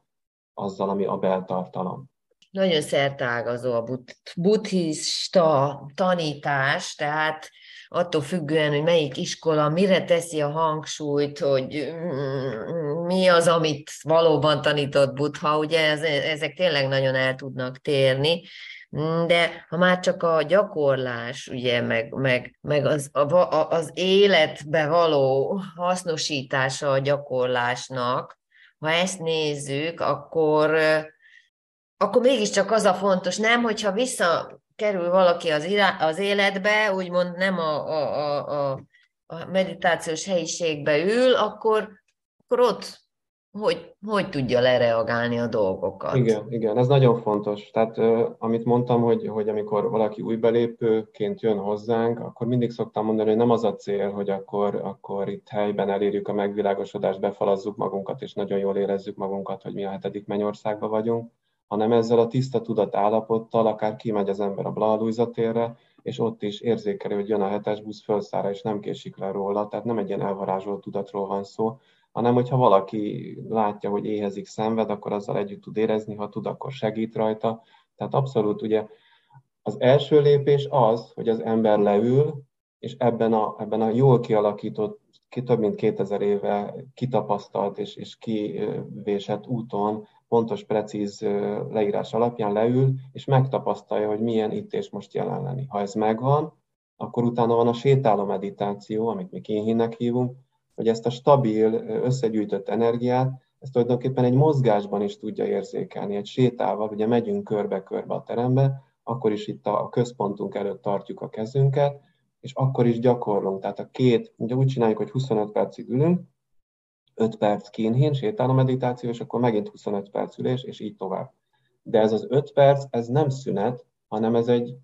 S3: azzal, ami a beltartalom.
S4: Nagyon szertágazó a buddhista tanítás, tehát attól függően, hogy melyik iskola mire teszi a hangsúlyt, hogy mm, mi az, amit valóban tanított Buddha, ugye ez, ezek tényleg nagyon el tudnak térni, de ha már csak a gyakorlás, ugye, meg, meg, meg az, a, az életbe való hasznosítása a gyakorlásnak, ha ezt nézzük, akkor, akkor mégiscsak az a fontos, nem, hogyha vissza kerül valaki az, irá, az életbe, úgymond nem a, a, a, a meditációs helyiségbe ül, akkor, akkor ott hogy, hogy tudja lereagálni a dolgokat.
S3: Igen, igen, ez nagyon fontos. Tehát amit mondtam, hogy, hogy amikor valaki új belépőként jön hozzánk, akkor mindig szoktam mondani, hogy nem az a cél, hogy akkor, akkor itt helyben elérjük a megvilágosodást, befalazzuk magunkat, és nagyon jól érezzük magunkat, hogy mi a hetedik mennyországban vagyunk, hanem ezzel a tiszta tudat állapottal akár kimegy az ember a Blahalújza térre, és ott is érzékeli, hogy jön a hetes busz fölszára, és nem késik le róla, tehát nem egy ilyen elvarázsolt tudatról van szó, hanem hogyha valaki látja, hogy éhezik, szenved, akkor azzal együtt tud érezni, ha tud, akkor segít rajta. Tehát abszolút ugye az első lépés az, hogy az ember leül, és ebben a, ebben a jól kialakított, ki több mint 2000 éve kitapasztalt és, és kivésett úton pontos, precíz leírás alapján leül, és megtapasztalja, hogy milyen itt és most jelen lenni. Ha ez megvan, akkor utána van a sétáló meditáció, amit mi kénhinnek hívunk, hogy ezt a stabil, összegyűjtött energiát, ezt tulajdonképpen egy mozgásban is tudja érzékelni, egy sétával, ugye megyünk körbe-körbe a terembe, akkor is itt a központunk előtt tartjuk a kezünket, és akkor is gyakorlunk. Tehát a két, ugye úgy csináljuk, hogy 25 percig ülünk, 5 perc kínhén, sétáló meditáció, és akkor megint 25 perc ülés, és így tovább. De ez az 5 perc, ez nem szünet, hanem ez egy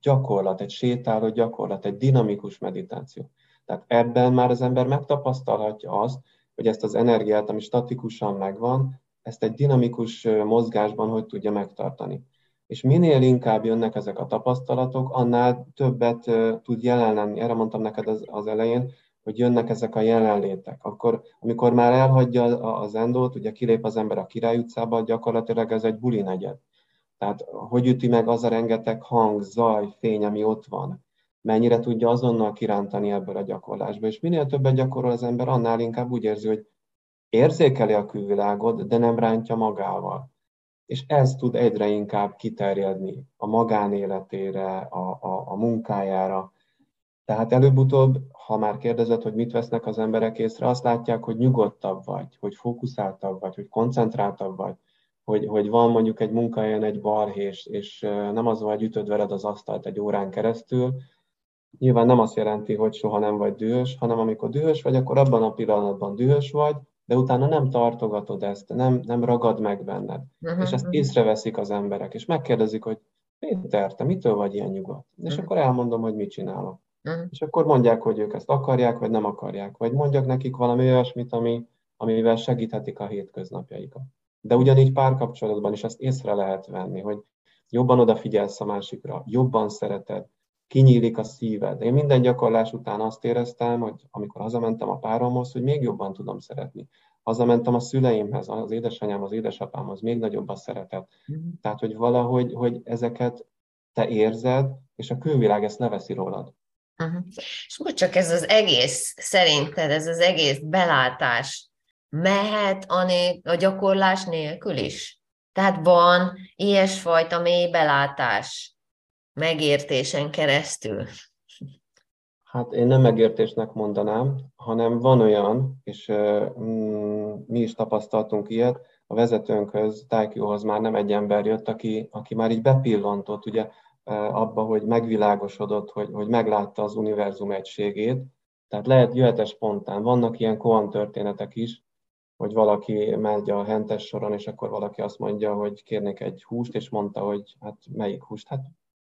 S3: gyakorlat, egy sétáló gyakorlat, egy dinamikus meditáció. Tehát ebben már az ember megtapasztalhatja azt, hogy ezt az energiát, ami statikusan megvan, ezt egy dinamikus mozgásban hogy tudja megtartani. És minél inkább jönnek ezek a tapasztalatok, annál többet tud jelen lenni. Erre mondtam neked az, az elején, hogy jönnek ezek a jelenlétek. Akkor, amikor már elhagyja az endót, ugye kilép az ember a Király utcába, gyakorlatilag ez egy buli negyed. Tehát hogy üti meg az a rengeteg hang, zaj, fény, ami ott van mennyire tudja azonnal kirántani ebből a gyakorlásból. És minél többet gyakorol az ember, annál inkább úgy érzi, hogy érzékeli a külvilágot, de nem rántja magával. És ez tud egyre inkább kiterjedni a magánéletére, a, a, a munkájára. Tehát előbb-utóbb, ha már kérdezed, hogy mit vesznek az emberek észre, azt látják, hogy nyugodtabb vagy, hogy fókuszáltabb vagy, hogy koncentráltabb vagy, hogy, hogy van mondjuk egy munkahelyen egy balhés, és nem az, hogy ütöd veled az asztalt egy órán keresztül, Nyilván nem azt jelenti, hogy soha nem vagy dühös, hanem amikor dühös vagy, akkor abban a pillanatban dühös vagy, de utána nem tartogatod ezt, nem, nem ragad meg benned. Uh-huh. És ezt észreveszik az emberek, és megkérdezik, hogy Péter, te mitől vagy ilyen nyugodt? És uh-huh. akkor elmondom, hogy mit csinálok. Uh-huh. És akkor mondják, hogy ők ezt akarják, vagy nem akarják, vagy mondjak nekik valami olyasmit, ami, amivel segíthetik a hétköznapjaikat. De ugyanígy párkapcsolatban is ezt észre lehet venni, hogy jobban odafigyelsz a másikra, jobban szereted, kinyílik a szíved. Én minden gyakorlás után azt éreztem, hogy amikor hazamentem a páromhoz, hogy még jobban tudom szeretni. Hazamentem a szüleimhez, az édesanyám, az édesapámhoz, még nagyobb a szeretet. Mm. Tehát, hogy valahogy, hogy ezeket te érzed, és a külvilág ezt leveszi rólad.
S4: Uh-huh. És most csak ez az egész, szerinted ez az egész belátás mehet a, né- a gyakorlás nélkül is? Tehát van ilyesfajta mély belátás megértésen keresztül?
S3: Hát én nem megértésnek mondanám, hanem van olyan, és mm, mi is tapasztaltunk ilyet, a vezetőnkhöz, Tájkióhoz már nem egy ember jött, aki, aki már így bepillantott ugye, abba, hogy megvilágosodott, hogy, hogy meglátta az univerzum egységét. Tehát lehet, jöhet spontán. Vannak ilyen koan történetek is, hogy valaki megy a hentes soron, és akkor valaki azt mondja, hogy kérnék egy húst, és mondta, hogy hát melyik húst? Hát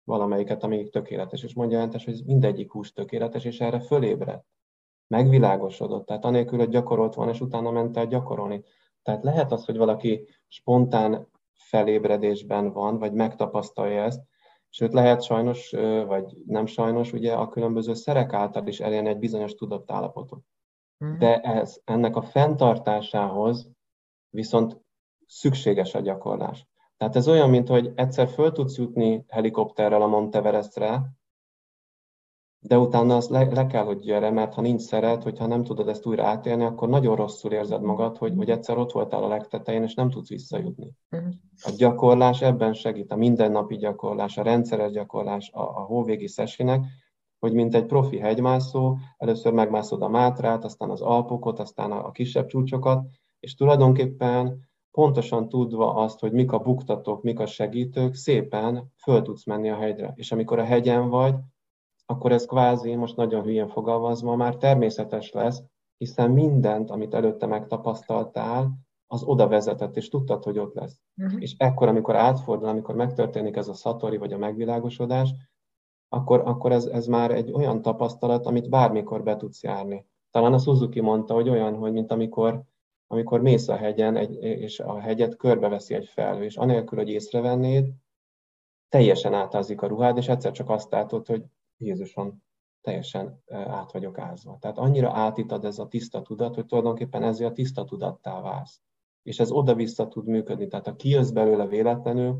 S3: valamelyiket, amelyik tökéletes, és mondja Entes, hogy mindegyik hús tökéletes, és erre fölébredt. Megvilágosodott, tehát anélkül, hogy gyakorolt van, és utána ment el gyakorolni. Tehát lehet az, hogy valaki spontán felébredésben van, vagy megtapasztalja ezt, sőt lehet sajnos, vagy nem sajnos, ugye a különböző szerek által is elérni egy bizonyos tudatállapotot. Mhm. De ez, ennek a fenntartásához viszont szükséges a gyakorlás. Tehát ez olyan, mint hogy egyszer föl tudsz jutni helikopterrel a Monteverestre, de utána az le, le kell, hogy gyere, mert ha nincs szeret, hogyha nem tudod ezt újra átélni, akkor nagyon rosszul érzed magad, hogy, hogy egyszer ott voltál a legtetején, és nem tudsz visszajutni. Uh-huh. A gyakorlás ebben segít, a mindennapi gyakorlás, a rendszeres gyakorlás, a, a hóvégi szesinek, hogy mint egy profi hegymászó, először megmászod a Mátrát, aztán az Alpokot, aztán a, a kisebb csúcsokat, és tulajdonképpen pontosan tudva azt, hogy mik a buktatók, mik a segítők, szépen föl tudsz menni a hegyre. És amikor a hegyen vagy, akkor ez kvázi, most nagyon hülyén fogalmazva, már természetes lesz, hiszen mindent, amit előtte megtapasztaltál, az oda vezetett, és tudtad, hogy ott lesz. Uh-huh. És ekkor, amikor átfordul, amikor megtörténik ez a szatori, vagy a megvilágosodás, akkor, akkor ez, ez már egy olyan tapasztalat, amit bármikor be tudsz járni. Talán a Suzuki mondta, hogy olyan, hogy mint amikor amikor mész a hegyen, egy, és a hegyet körbeveszi egy felhő, és anélkül, hogy észrevennéd, teljesen átázik a ruhád, és egyszer csak azt látod, hogy Jézuson, teljesen át vagyok ázva. Tehát annyira átitad ez a tiszta tudat, hogy tulajdonképpen ezért a tiszta tudattá válsz. És ez oda-vissza tud működni. Tehát ha kijössz belőle véletlenül,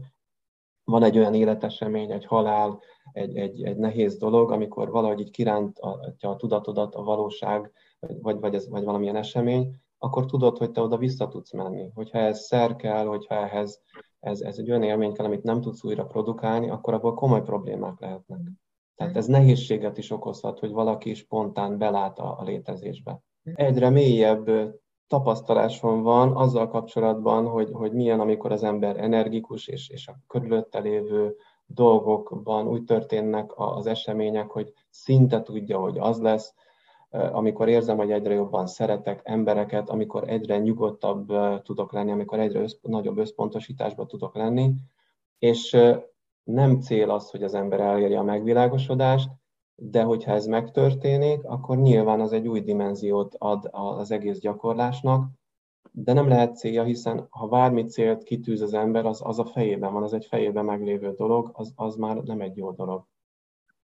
S3: van egy olyan életesemény, egy halál, egy, egy, egy nehéz dolog, amikor valahogy így kirántja a tudatodat a valóság, vagy, vagy, ez, vagy valamilyen esemény, akkor tudod, hogy te oda vissza tudsz menni. Hogyha ez szer kell, hogyha ehhez ez, ez egy olyan élmény kell, amit nem tudsz újra produkálni, akkor abból komoly problémák lehetnek. Tehát ez nehézséget is okozhat, hogy valaki spontán belát a, a létezésbe. Egyre mélyebb tapasztalásom van azzal kapcsolatban, hogy, hogy milyen, amikor az ember energikus, és, és a körülötte lévő dolgokban úgy történnek az események, hogy szinte tudja, hogy az lesz, amikor érzem, hogy egyre jobban szeretek embereket, amikor egyre nyugodtabb tudok lenni, amikor egyre össz, nagyobb összpontosításban tudok lenni, és nem cél az, hogy az ember elérje a megvilágosodást, de hogyha ez megtörténik, akkor nyilván az egy új dimenziót ad az egész gyakorlásnak, de nem lehet célja, hiszen ha bármi célt kitűz az ember, az, az a fejében van, az egy fejében meglévő dolog, az, az már nem egy jó dolog.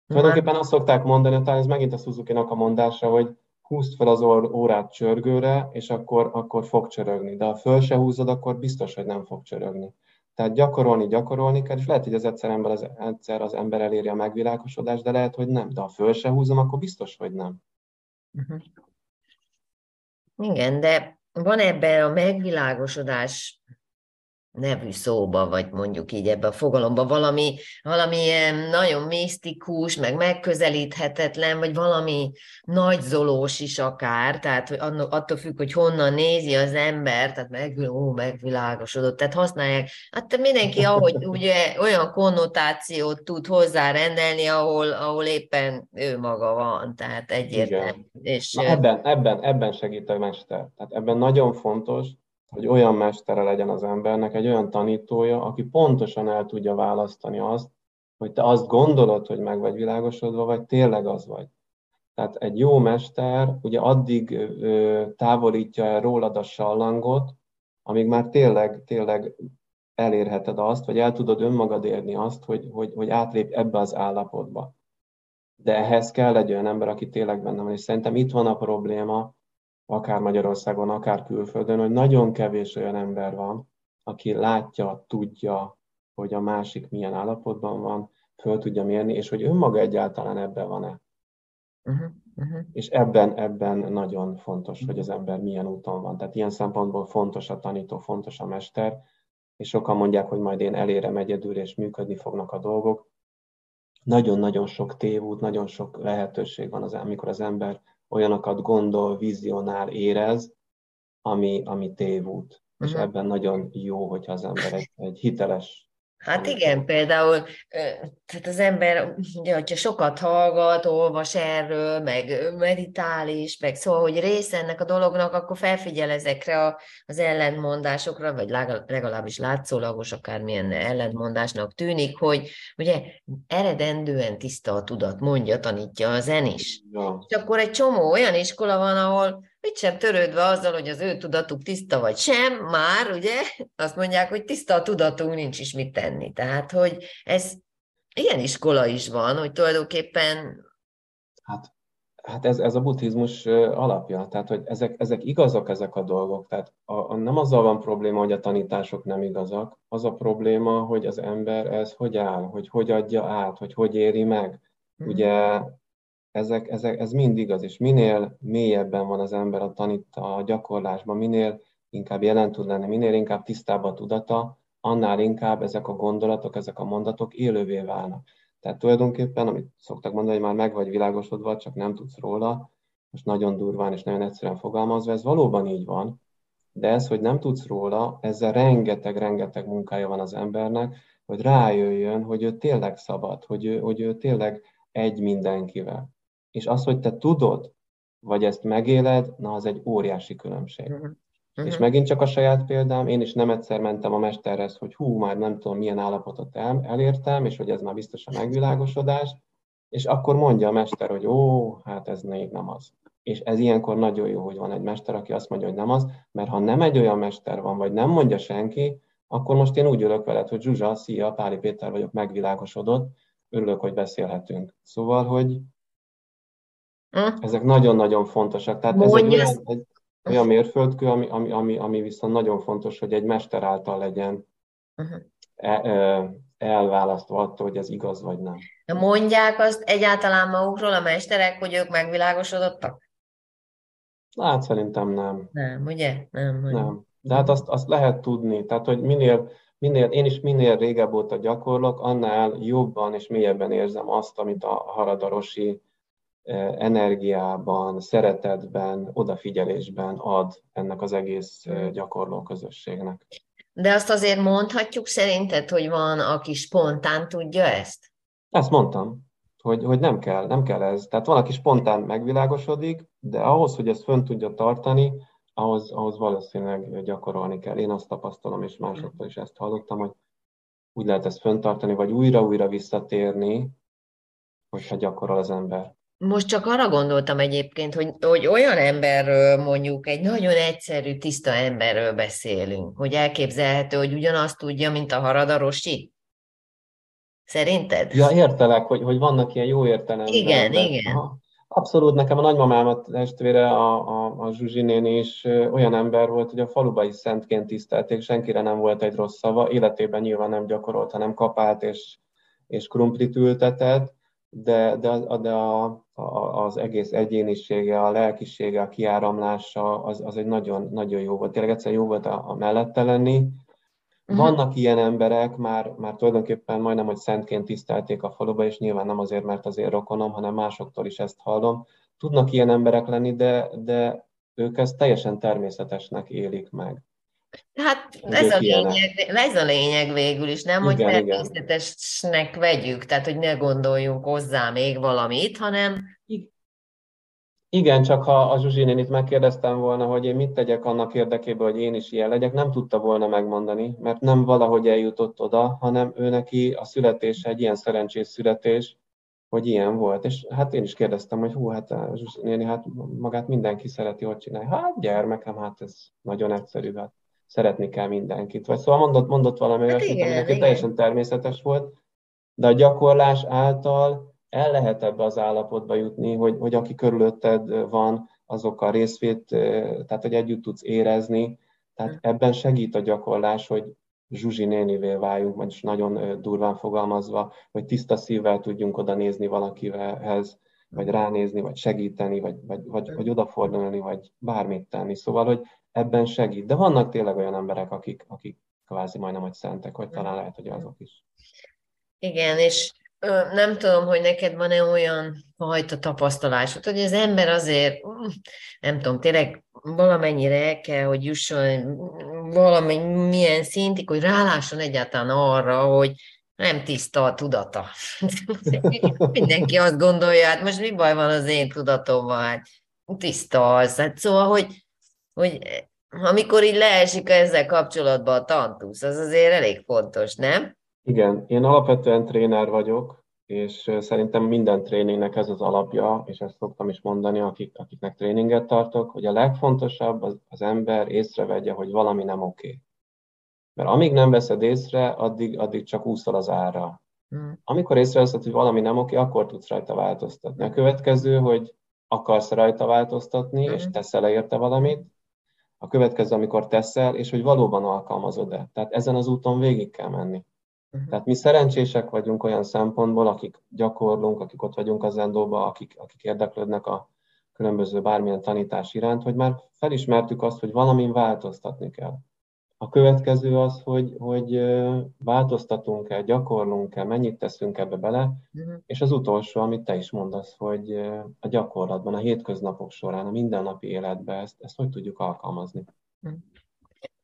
S3: Tulajdonképpen azt szokták mondani, talán ez megint a suzuki a mondása, hogy húzd fel az órát csörgőre, és akkor, akkor fog csörögni. De ha föl se húzod, akkor biztos, hogy nem fog csörögni. Tehát gyakorolni, gyakorolni kell, és lehet, hogy az egyszer, ember az, egyszer az ember eléri a megvilágosodást, de lehet, hogy nem. De ha föl se húzom, akkor biztos, hogy nem.
S4: Uh-huh. Igen, de van ebben a megvilágosodás nevű szóba, vagy mondjuk így ebbe a fogalomba, valami, valami nagyon misztikus, meg megközelíthetetlen, vagy valami nagyzolós is akár, tehát hogy attól függ, hogy honnan nézi az ember, tehát meg, ó, megvilágosodott, tehát használják, hát mindenki ahogy ugye olyan konnotációt tud hozzárendelni, ahol, ahol éppen ő maga van, tehát egyértelmű.
S3: És, Na ebben, ebben, ebben segít a mester. Tehát ebben nagyon fontos, hogy olyan mestere legyen az embernek, egy olyan tanítója, aki pontosan el tudja választani azt, hogy te azt gondolod, hogy meg vagy világosodva, vagy tényleg az vagy. Tehát egy jó mester ugye addig ö, távolítja el rólad a sallangot, amíg már tényleg, tényleg elérheted azt, vagy el tudod önmagad érni azt, hogy, hogy, hogy átlép ebbe az állapotba. De ehhez kell egy olyan ember, aki tényleg benne van, és szerintem itt van a probléma, akár Magyarországon, akár külföldön, hogy nagyon kevés olyan ember van, aki látja, tudja, hogy a másik milyen állapotban van, föl tudja mérni, és hogy önmaga egyáltalán ebben van-e. Uh-huh, uh-huh. És ebben, ebben nagyon fontos, hogy az ember milyen úton van. Tehát ilyen szempontból fontos a tanító, fontos a mester, és sokan mondják, hogy majd én elérem egyedül, és működni fognak a dolgok. Nagyon-nagyon sok tévút, nagyon sok lehetőség van, az, amikor az ember olyanokat gondol, vizionál, érez, ami, ami tévút. Uh-huh. És mhm. ebben nagyon jó, hogyha az ember egy, egy hiteles
S4: Hát igen, például tehát az ember, ugye, hogyha sokat hallgat, olvas erről, meg meditál is, meg szóval, hogy része ennek a dolognak, akkor felfigyel ezekre a, az ellentmondásokra, vagy legalábbis látszólagos, akármilyen ellentmondásnak tűnik, hogy ugye eredendően tiszta a tudat, mondja, tanítja a zen is. Ja. És akkor egy csomó olyan iskola van, ahol mit sem törődve azzal, hogy az ő tudatuk tiszta vagy sem, már ugye azt mondják, hogy tiszta a tudatunk, nincs is mit tenni. Tehát, hogy ez ilyen iskola is van, hogy tulajdonképpen...
S3: Hát, hát ez, ez a buddhizmus alapja, tehát, hogy ezek, ezek igazak, ezek a dolgok. Tehát a, a, nem azzal van probléma, hogy a tanítások nem igazak, az a probléma, hogy az ember ez hogy áll, hogy hogy adja át, hogy hogy éri meg. Mm. Ugye ezek, ezek, ez mind igaz, és minél mélyebben van az ember a tanít a gyakorlásban, minél inkább jelen tud lenni, minél inkább tisztább a tudata, annál inkább ezek a gondolatok, ezek a mondatok élővé válnak. Tehát tulajdonképpen, amit szoktak mondani, hogy már meg vagy világosodva, csak nem tudsz róla, most nagyon durván és nagyon egyszerűen fogalmazva, ez valóban így van, de ez, hogy nem tudsz róla, ezzel rengeteg-rengeteg munkája van az embernek, hogy rájöjjön, hogy ő tényleg szabad, hogy ő, hogy ő tényleg egy mindenkivel. És az, hogy te tudod, vagy ezt megéled, na az egy óriási különbség. Uh-huh. És megint csak a saját példám, én is nem egyszer mentem a mesterhez, hogy hú, már nem tudom milyen állapotot el, elértem, és hogy ez már biztos a megvilágosodás, és akkor mondja a mester, hogy ó, hát ez még nem az. És ez ilyenkor nagyon jó, hogy van egy mester, aki azt mondja, hogy nem az, mert ha nem egy olyan mester van, vagy nem mondja senki, akkor most én úgy ülök veled, hogy Zsuzsa, szia, Páli Péter vagyok, megvilágosodott, örülök, hogy beszélhetünk. Szóval, hogy Hm? Ezek nagyon-nagyon fontosak. Tehát ez egy olyan, egy olyan mérföldkő, ami, ami, ami, ami viszont nagyon fontos, hogy egy mester által legyen uh-huh. e, elválasztva attól, hogy ez igaz vagy nem.
S4: Mondják azt egyáltalán magukról a mesterek, hogy ők megvilágosodottak?
S3: Hát szerintem nem.
S4: Nem, ugye? Nem.
S3: Hogy... Nem. De hát azt, azt lehet tudni. Tehát, hogy minél, minél, én is minél régebb óta gyakorlok, annál jobban és mélyebben érzem azt, amit a Haradarosi energiában, szeretetben, odafigyelésben ad ennek az egész gyakorló közösségnek.
S4: De azt azért mondhatjuk szerinted, hogy van, aki spontán tudja ezt?
S3: Ezt mondtam, hogy, hogy nem kell, nem kell ez. Tehát van, aki spontán megvilágosodik, de ahhoz, hogy ezt fönn tudja tartani, ahhoz, ahhoz valószínűleg gyakorolni kell. Én azt tapasztalom, és másoktól is ezt hallottam, hogy úgy lehet ezt föntartani, vagy újra-újra visszatérni, hogyha gyakorol az ember.
S4: Most csak arra gondoltam egyébként, hogy, hogy olyan emberről mondjuk, egy nagyon egyszerű, tiszta emberről beszélünk, hogy elképzelhető, hogy ugyanazt tudja, mint a haradarosi? Szerinted?
S3: Ja, értelek, hogy, hogy vannak ilyen jó értelemben.
S4: Igen, de, igen. Aha.
S3: Abszolút, nekem a nagymamámat testvére, a, a, a Zsuzsi néni is olyan ember volt, hogy a faluba is szentként tisztelték, senkire nem volt egy rossz szava, életében nyilván nem gyakorolt, hanem kapált és, és krumplit ültetett, de, de, de a, a, az egész egyénisége, a lelkisége, a kiáramlása, az, az egy nagyon, nagyon jó volt. Tényleg egyszer jó volt a, a mellette lenni, Vannak ilyen emberek, már, már tulajdonképpen majdnem, hogy szentként tisztelték a faluba, és nyilván nem azért, mert azért rokonom, hanem másoktól is ezt hallom. Tudnak ilyen emberek lenni, de, de ők ezt teljesen természetesnek élik meg.
S4: Hát ez a, lényeg, ez a lényeg végül is, nem, igen, hogy természetesnek vegyük, tehát hogy ne gondoljunk hozzá még valamit, hanem
S3: igen, csak ha a Zsuzsi nénit megkérdeztem volna, hogy én mit tegyek annak érdekében, hogy én is ilyen legyek, nem tudta volna megmondani, mert nem valahogy eljutott oda, hanem ő neki a születése egy ilyen szerencsés születés, hogy ilyen volt. És hát én is kérdeztem, hogy hú, hát a Zsuzsi néni, hát magát mindenki szereti, hogy csinálja. Hát gyermekem, hát ez nagyon egyszerű, hát szeretni kell mindenkit. Vagy szóval mondott, mondott valami hát olyasmit, ami neki teljesen természetes volt, de a gyakorlás által el lehet ebbe az állapotba jutni, hogy, hogy aki körülötted van, azokkal részvét, tehát hogy együtt tudsz érezni. Tehát ebben segít a gyakorlás, hogy Zsuzsi nénivé váljunk, vagyis nagyon durván fogalmazva, hogy tiszta szívvel tudjunk oda nézni valakihez, vagy ránézni, vagy segíteni, vagy, vagy, vagy, vagy odafordulni, vagy bármit tenni. Szóval, hogy ebben segít. De vannak tényleg olyan emberek, akik, akik kvázi majdnem, hogy szentek, vagy talán lehet, hogy azok is.
S4: Igen, és nem tudom, hogy neked van-e olyan fajta tapasztalásod, hogy az ember azért, mm, nem tudom, tényleg valamennyire el kell, hogy jusson valamilyen szintig, hogy rálásson egyáltalán arra, hogy nem tiszta a tudata. Mindenki azt gondolja, hát most mi baj van az én tudatommal, hát tiszta az. Hát szóval, hogy, hogy amikor így leesik ezzel kapcsolatban a tantusz, az azért elég fontos, nem?
S3: Igen, én alapvetően tréner vagyok, és szerintem minden tréningnek ez az alapja, és ezt szoktam is mondani, akik, akiknek tréninget tartok, hogy a legfontosabb az, az ember észrevegye, hogy valami nem oké. Okay. Mert amíg nem veszed észre, addig, addig csak úszol az ára. Hmm. Amikor észreveszed, hogy valami nem oké, akkor tudsz rajta változtatni. A következő, hogy akarsz rajta változtatni, hmm. és teszel érte valamit. A következő, amikor teszel, és hogy valóban alkalmazod-e. Tehát ezen az úton végig kell menni. Uh-huh. Tehát mi szerencsések vagyunk olyan szempontból, akik gyakorlunk, akik ott vagyunk az endóba, akik, akik érdeklődnek a különböző bármilyen tanítás iránt, hogy már felismertük azt, hogy valamin változtatni kell. A következő az, hogy, hogy változtatunk-e, gyakorlunk-e, mennyit teszünk ebbe bele, uh-huh. és az utolsó, amit te is mondasz, hogy a gyakorlatban, a hétköznapok során, a mindennapi életben ezt, ezt hogy tudjuk alkalmazni. Uh-huh.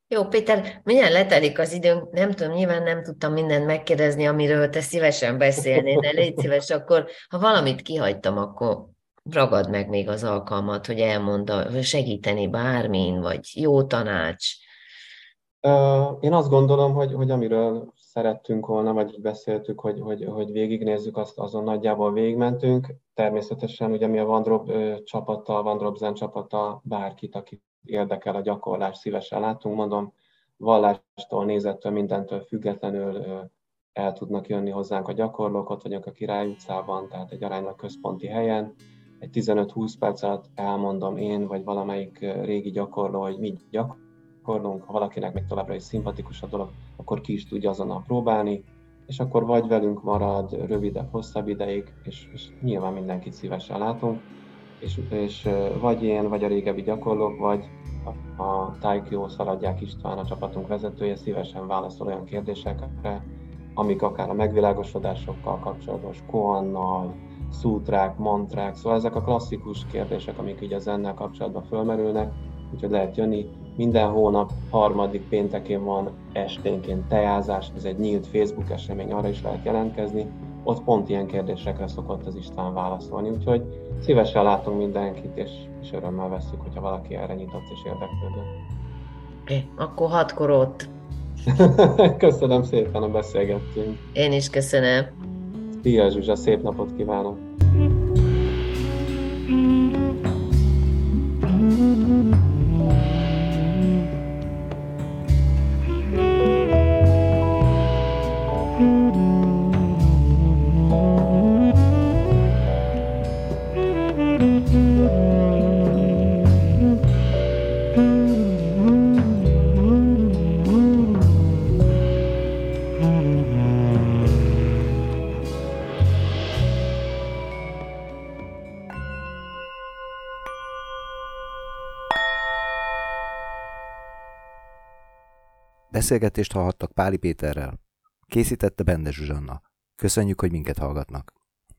S4: Jó, Péter, milyen letelik az időnk? Nem tudom, nyilván nem tudtam mindent megkérdezni, amiről te szívesen beszélnél, de légy szíves, akkor ha valamit kihagytam, akkor ragad meg még az alkalmat, hogy elmondd, segíteni bármin, vagy jó tanács.
S3: Én azt gondolom, hogy, hogy amiről szerettünk volna, vagy beszéltük, hogy, hogy, hogy végignézzük, azt azon nagyjából végigmentünk. Természetesen ugye mi a Vandrob csapata, Vandrob Zen csapata, bárkit, aki érdekel a gyakorlás, szívesen látunk, mondom, vallástól, nézettől, mindentől függetlenül el tudnak jönni hozzánk a gyakorlók, ott vagyunk a Király utcában, tehát egy aránylag központi helyen. Egy 15-20 perc alatt elmondom én, vagy valamelyik régi gyakorló, hogy mi gyakorlunk, ha valakinek még továbbra is szimpatikus a dolog, akkor ki is tudja azonnal próbálni, és akkor vagy velünk marad rövidebb, hosszabb ideig, és, és nyilván mindenkit szívesen látunk és, és vagy én, vagy a régebbi gyakorlók, vagy a, a Taikyo Szaladják István, a csapatunk vezetője szívesen válaszol olyan kérdésekre, amik akár a megvilágosodásokkal kapcsolatos, koannal, szútrák, mantrák, szóval ezek a klasszikus kérdések, amik így az ennel kapcsolatban fölmerülnek, úgyhogy lehet jönni. Minden hónap harmadik péntekén van esténként tejázás, ez egy nyílt Facebook esemény, arra is lehet jelentkezni. Ott pont ilyen kérdésekre szokott az István válaszolni, úgyhogy szívesen látunk mindenkit, és, és örömmel veszük, hogyha valaki erre nyitott és érdeklődő.
S4: Okay, akkor hatkor ott.
S3: köszönöm szépen, a beszélgettünk.
S4: Én is köszönöm.
S3: Szia Zsuzsa, szép napot kívánok!
S1: Beszélgetést hallhattak Páli Péterrel. Készítette Bende Zsuzsanna. Köszönjük, hogy minket hallgatnak.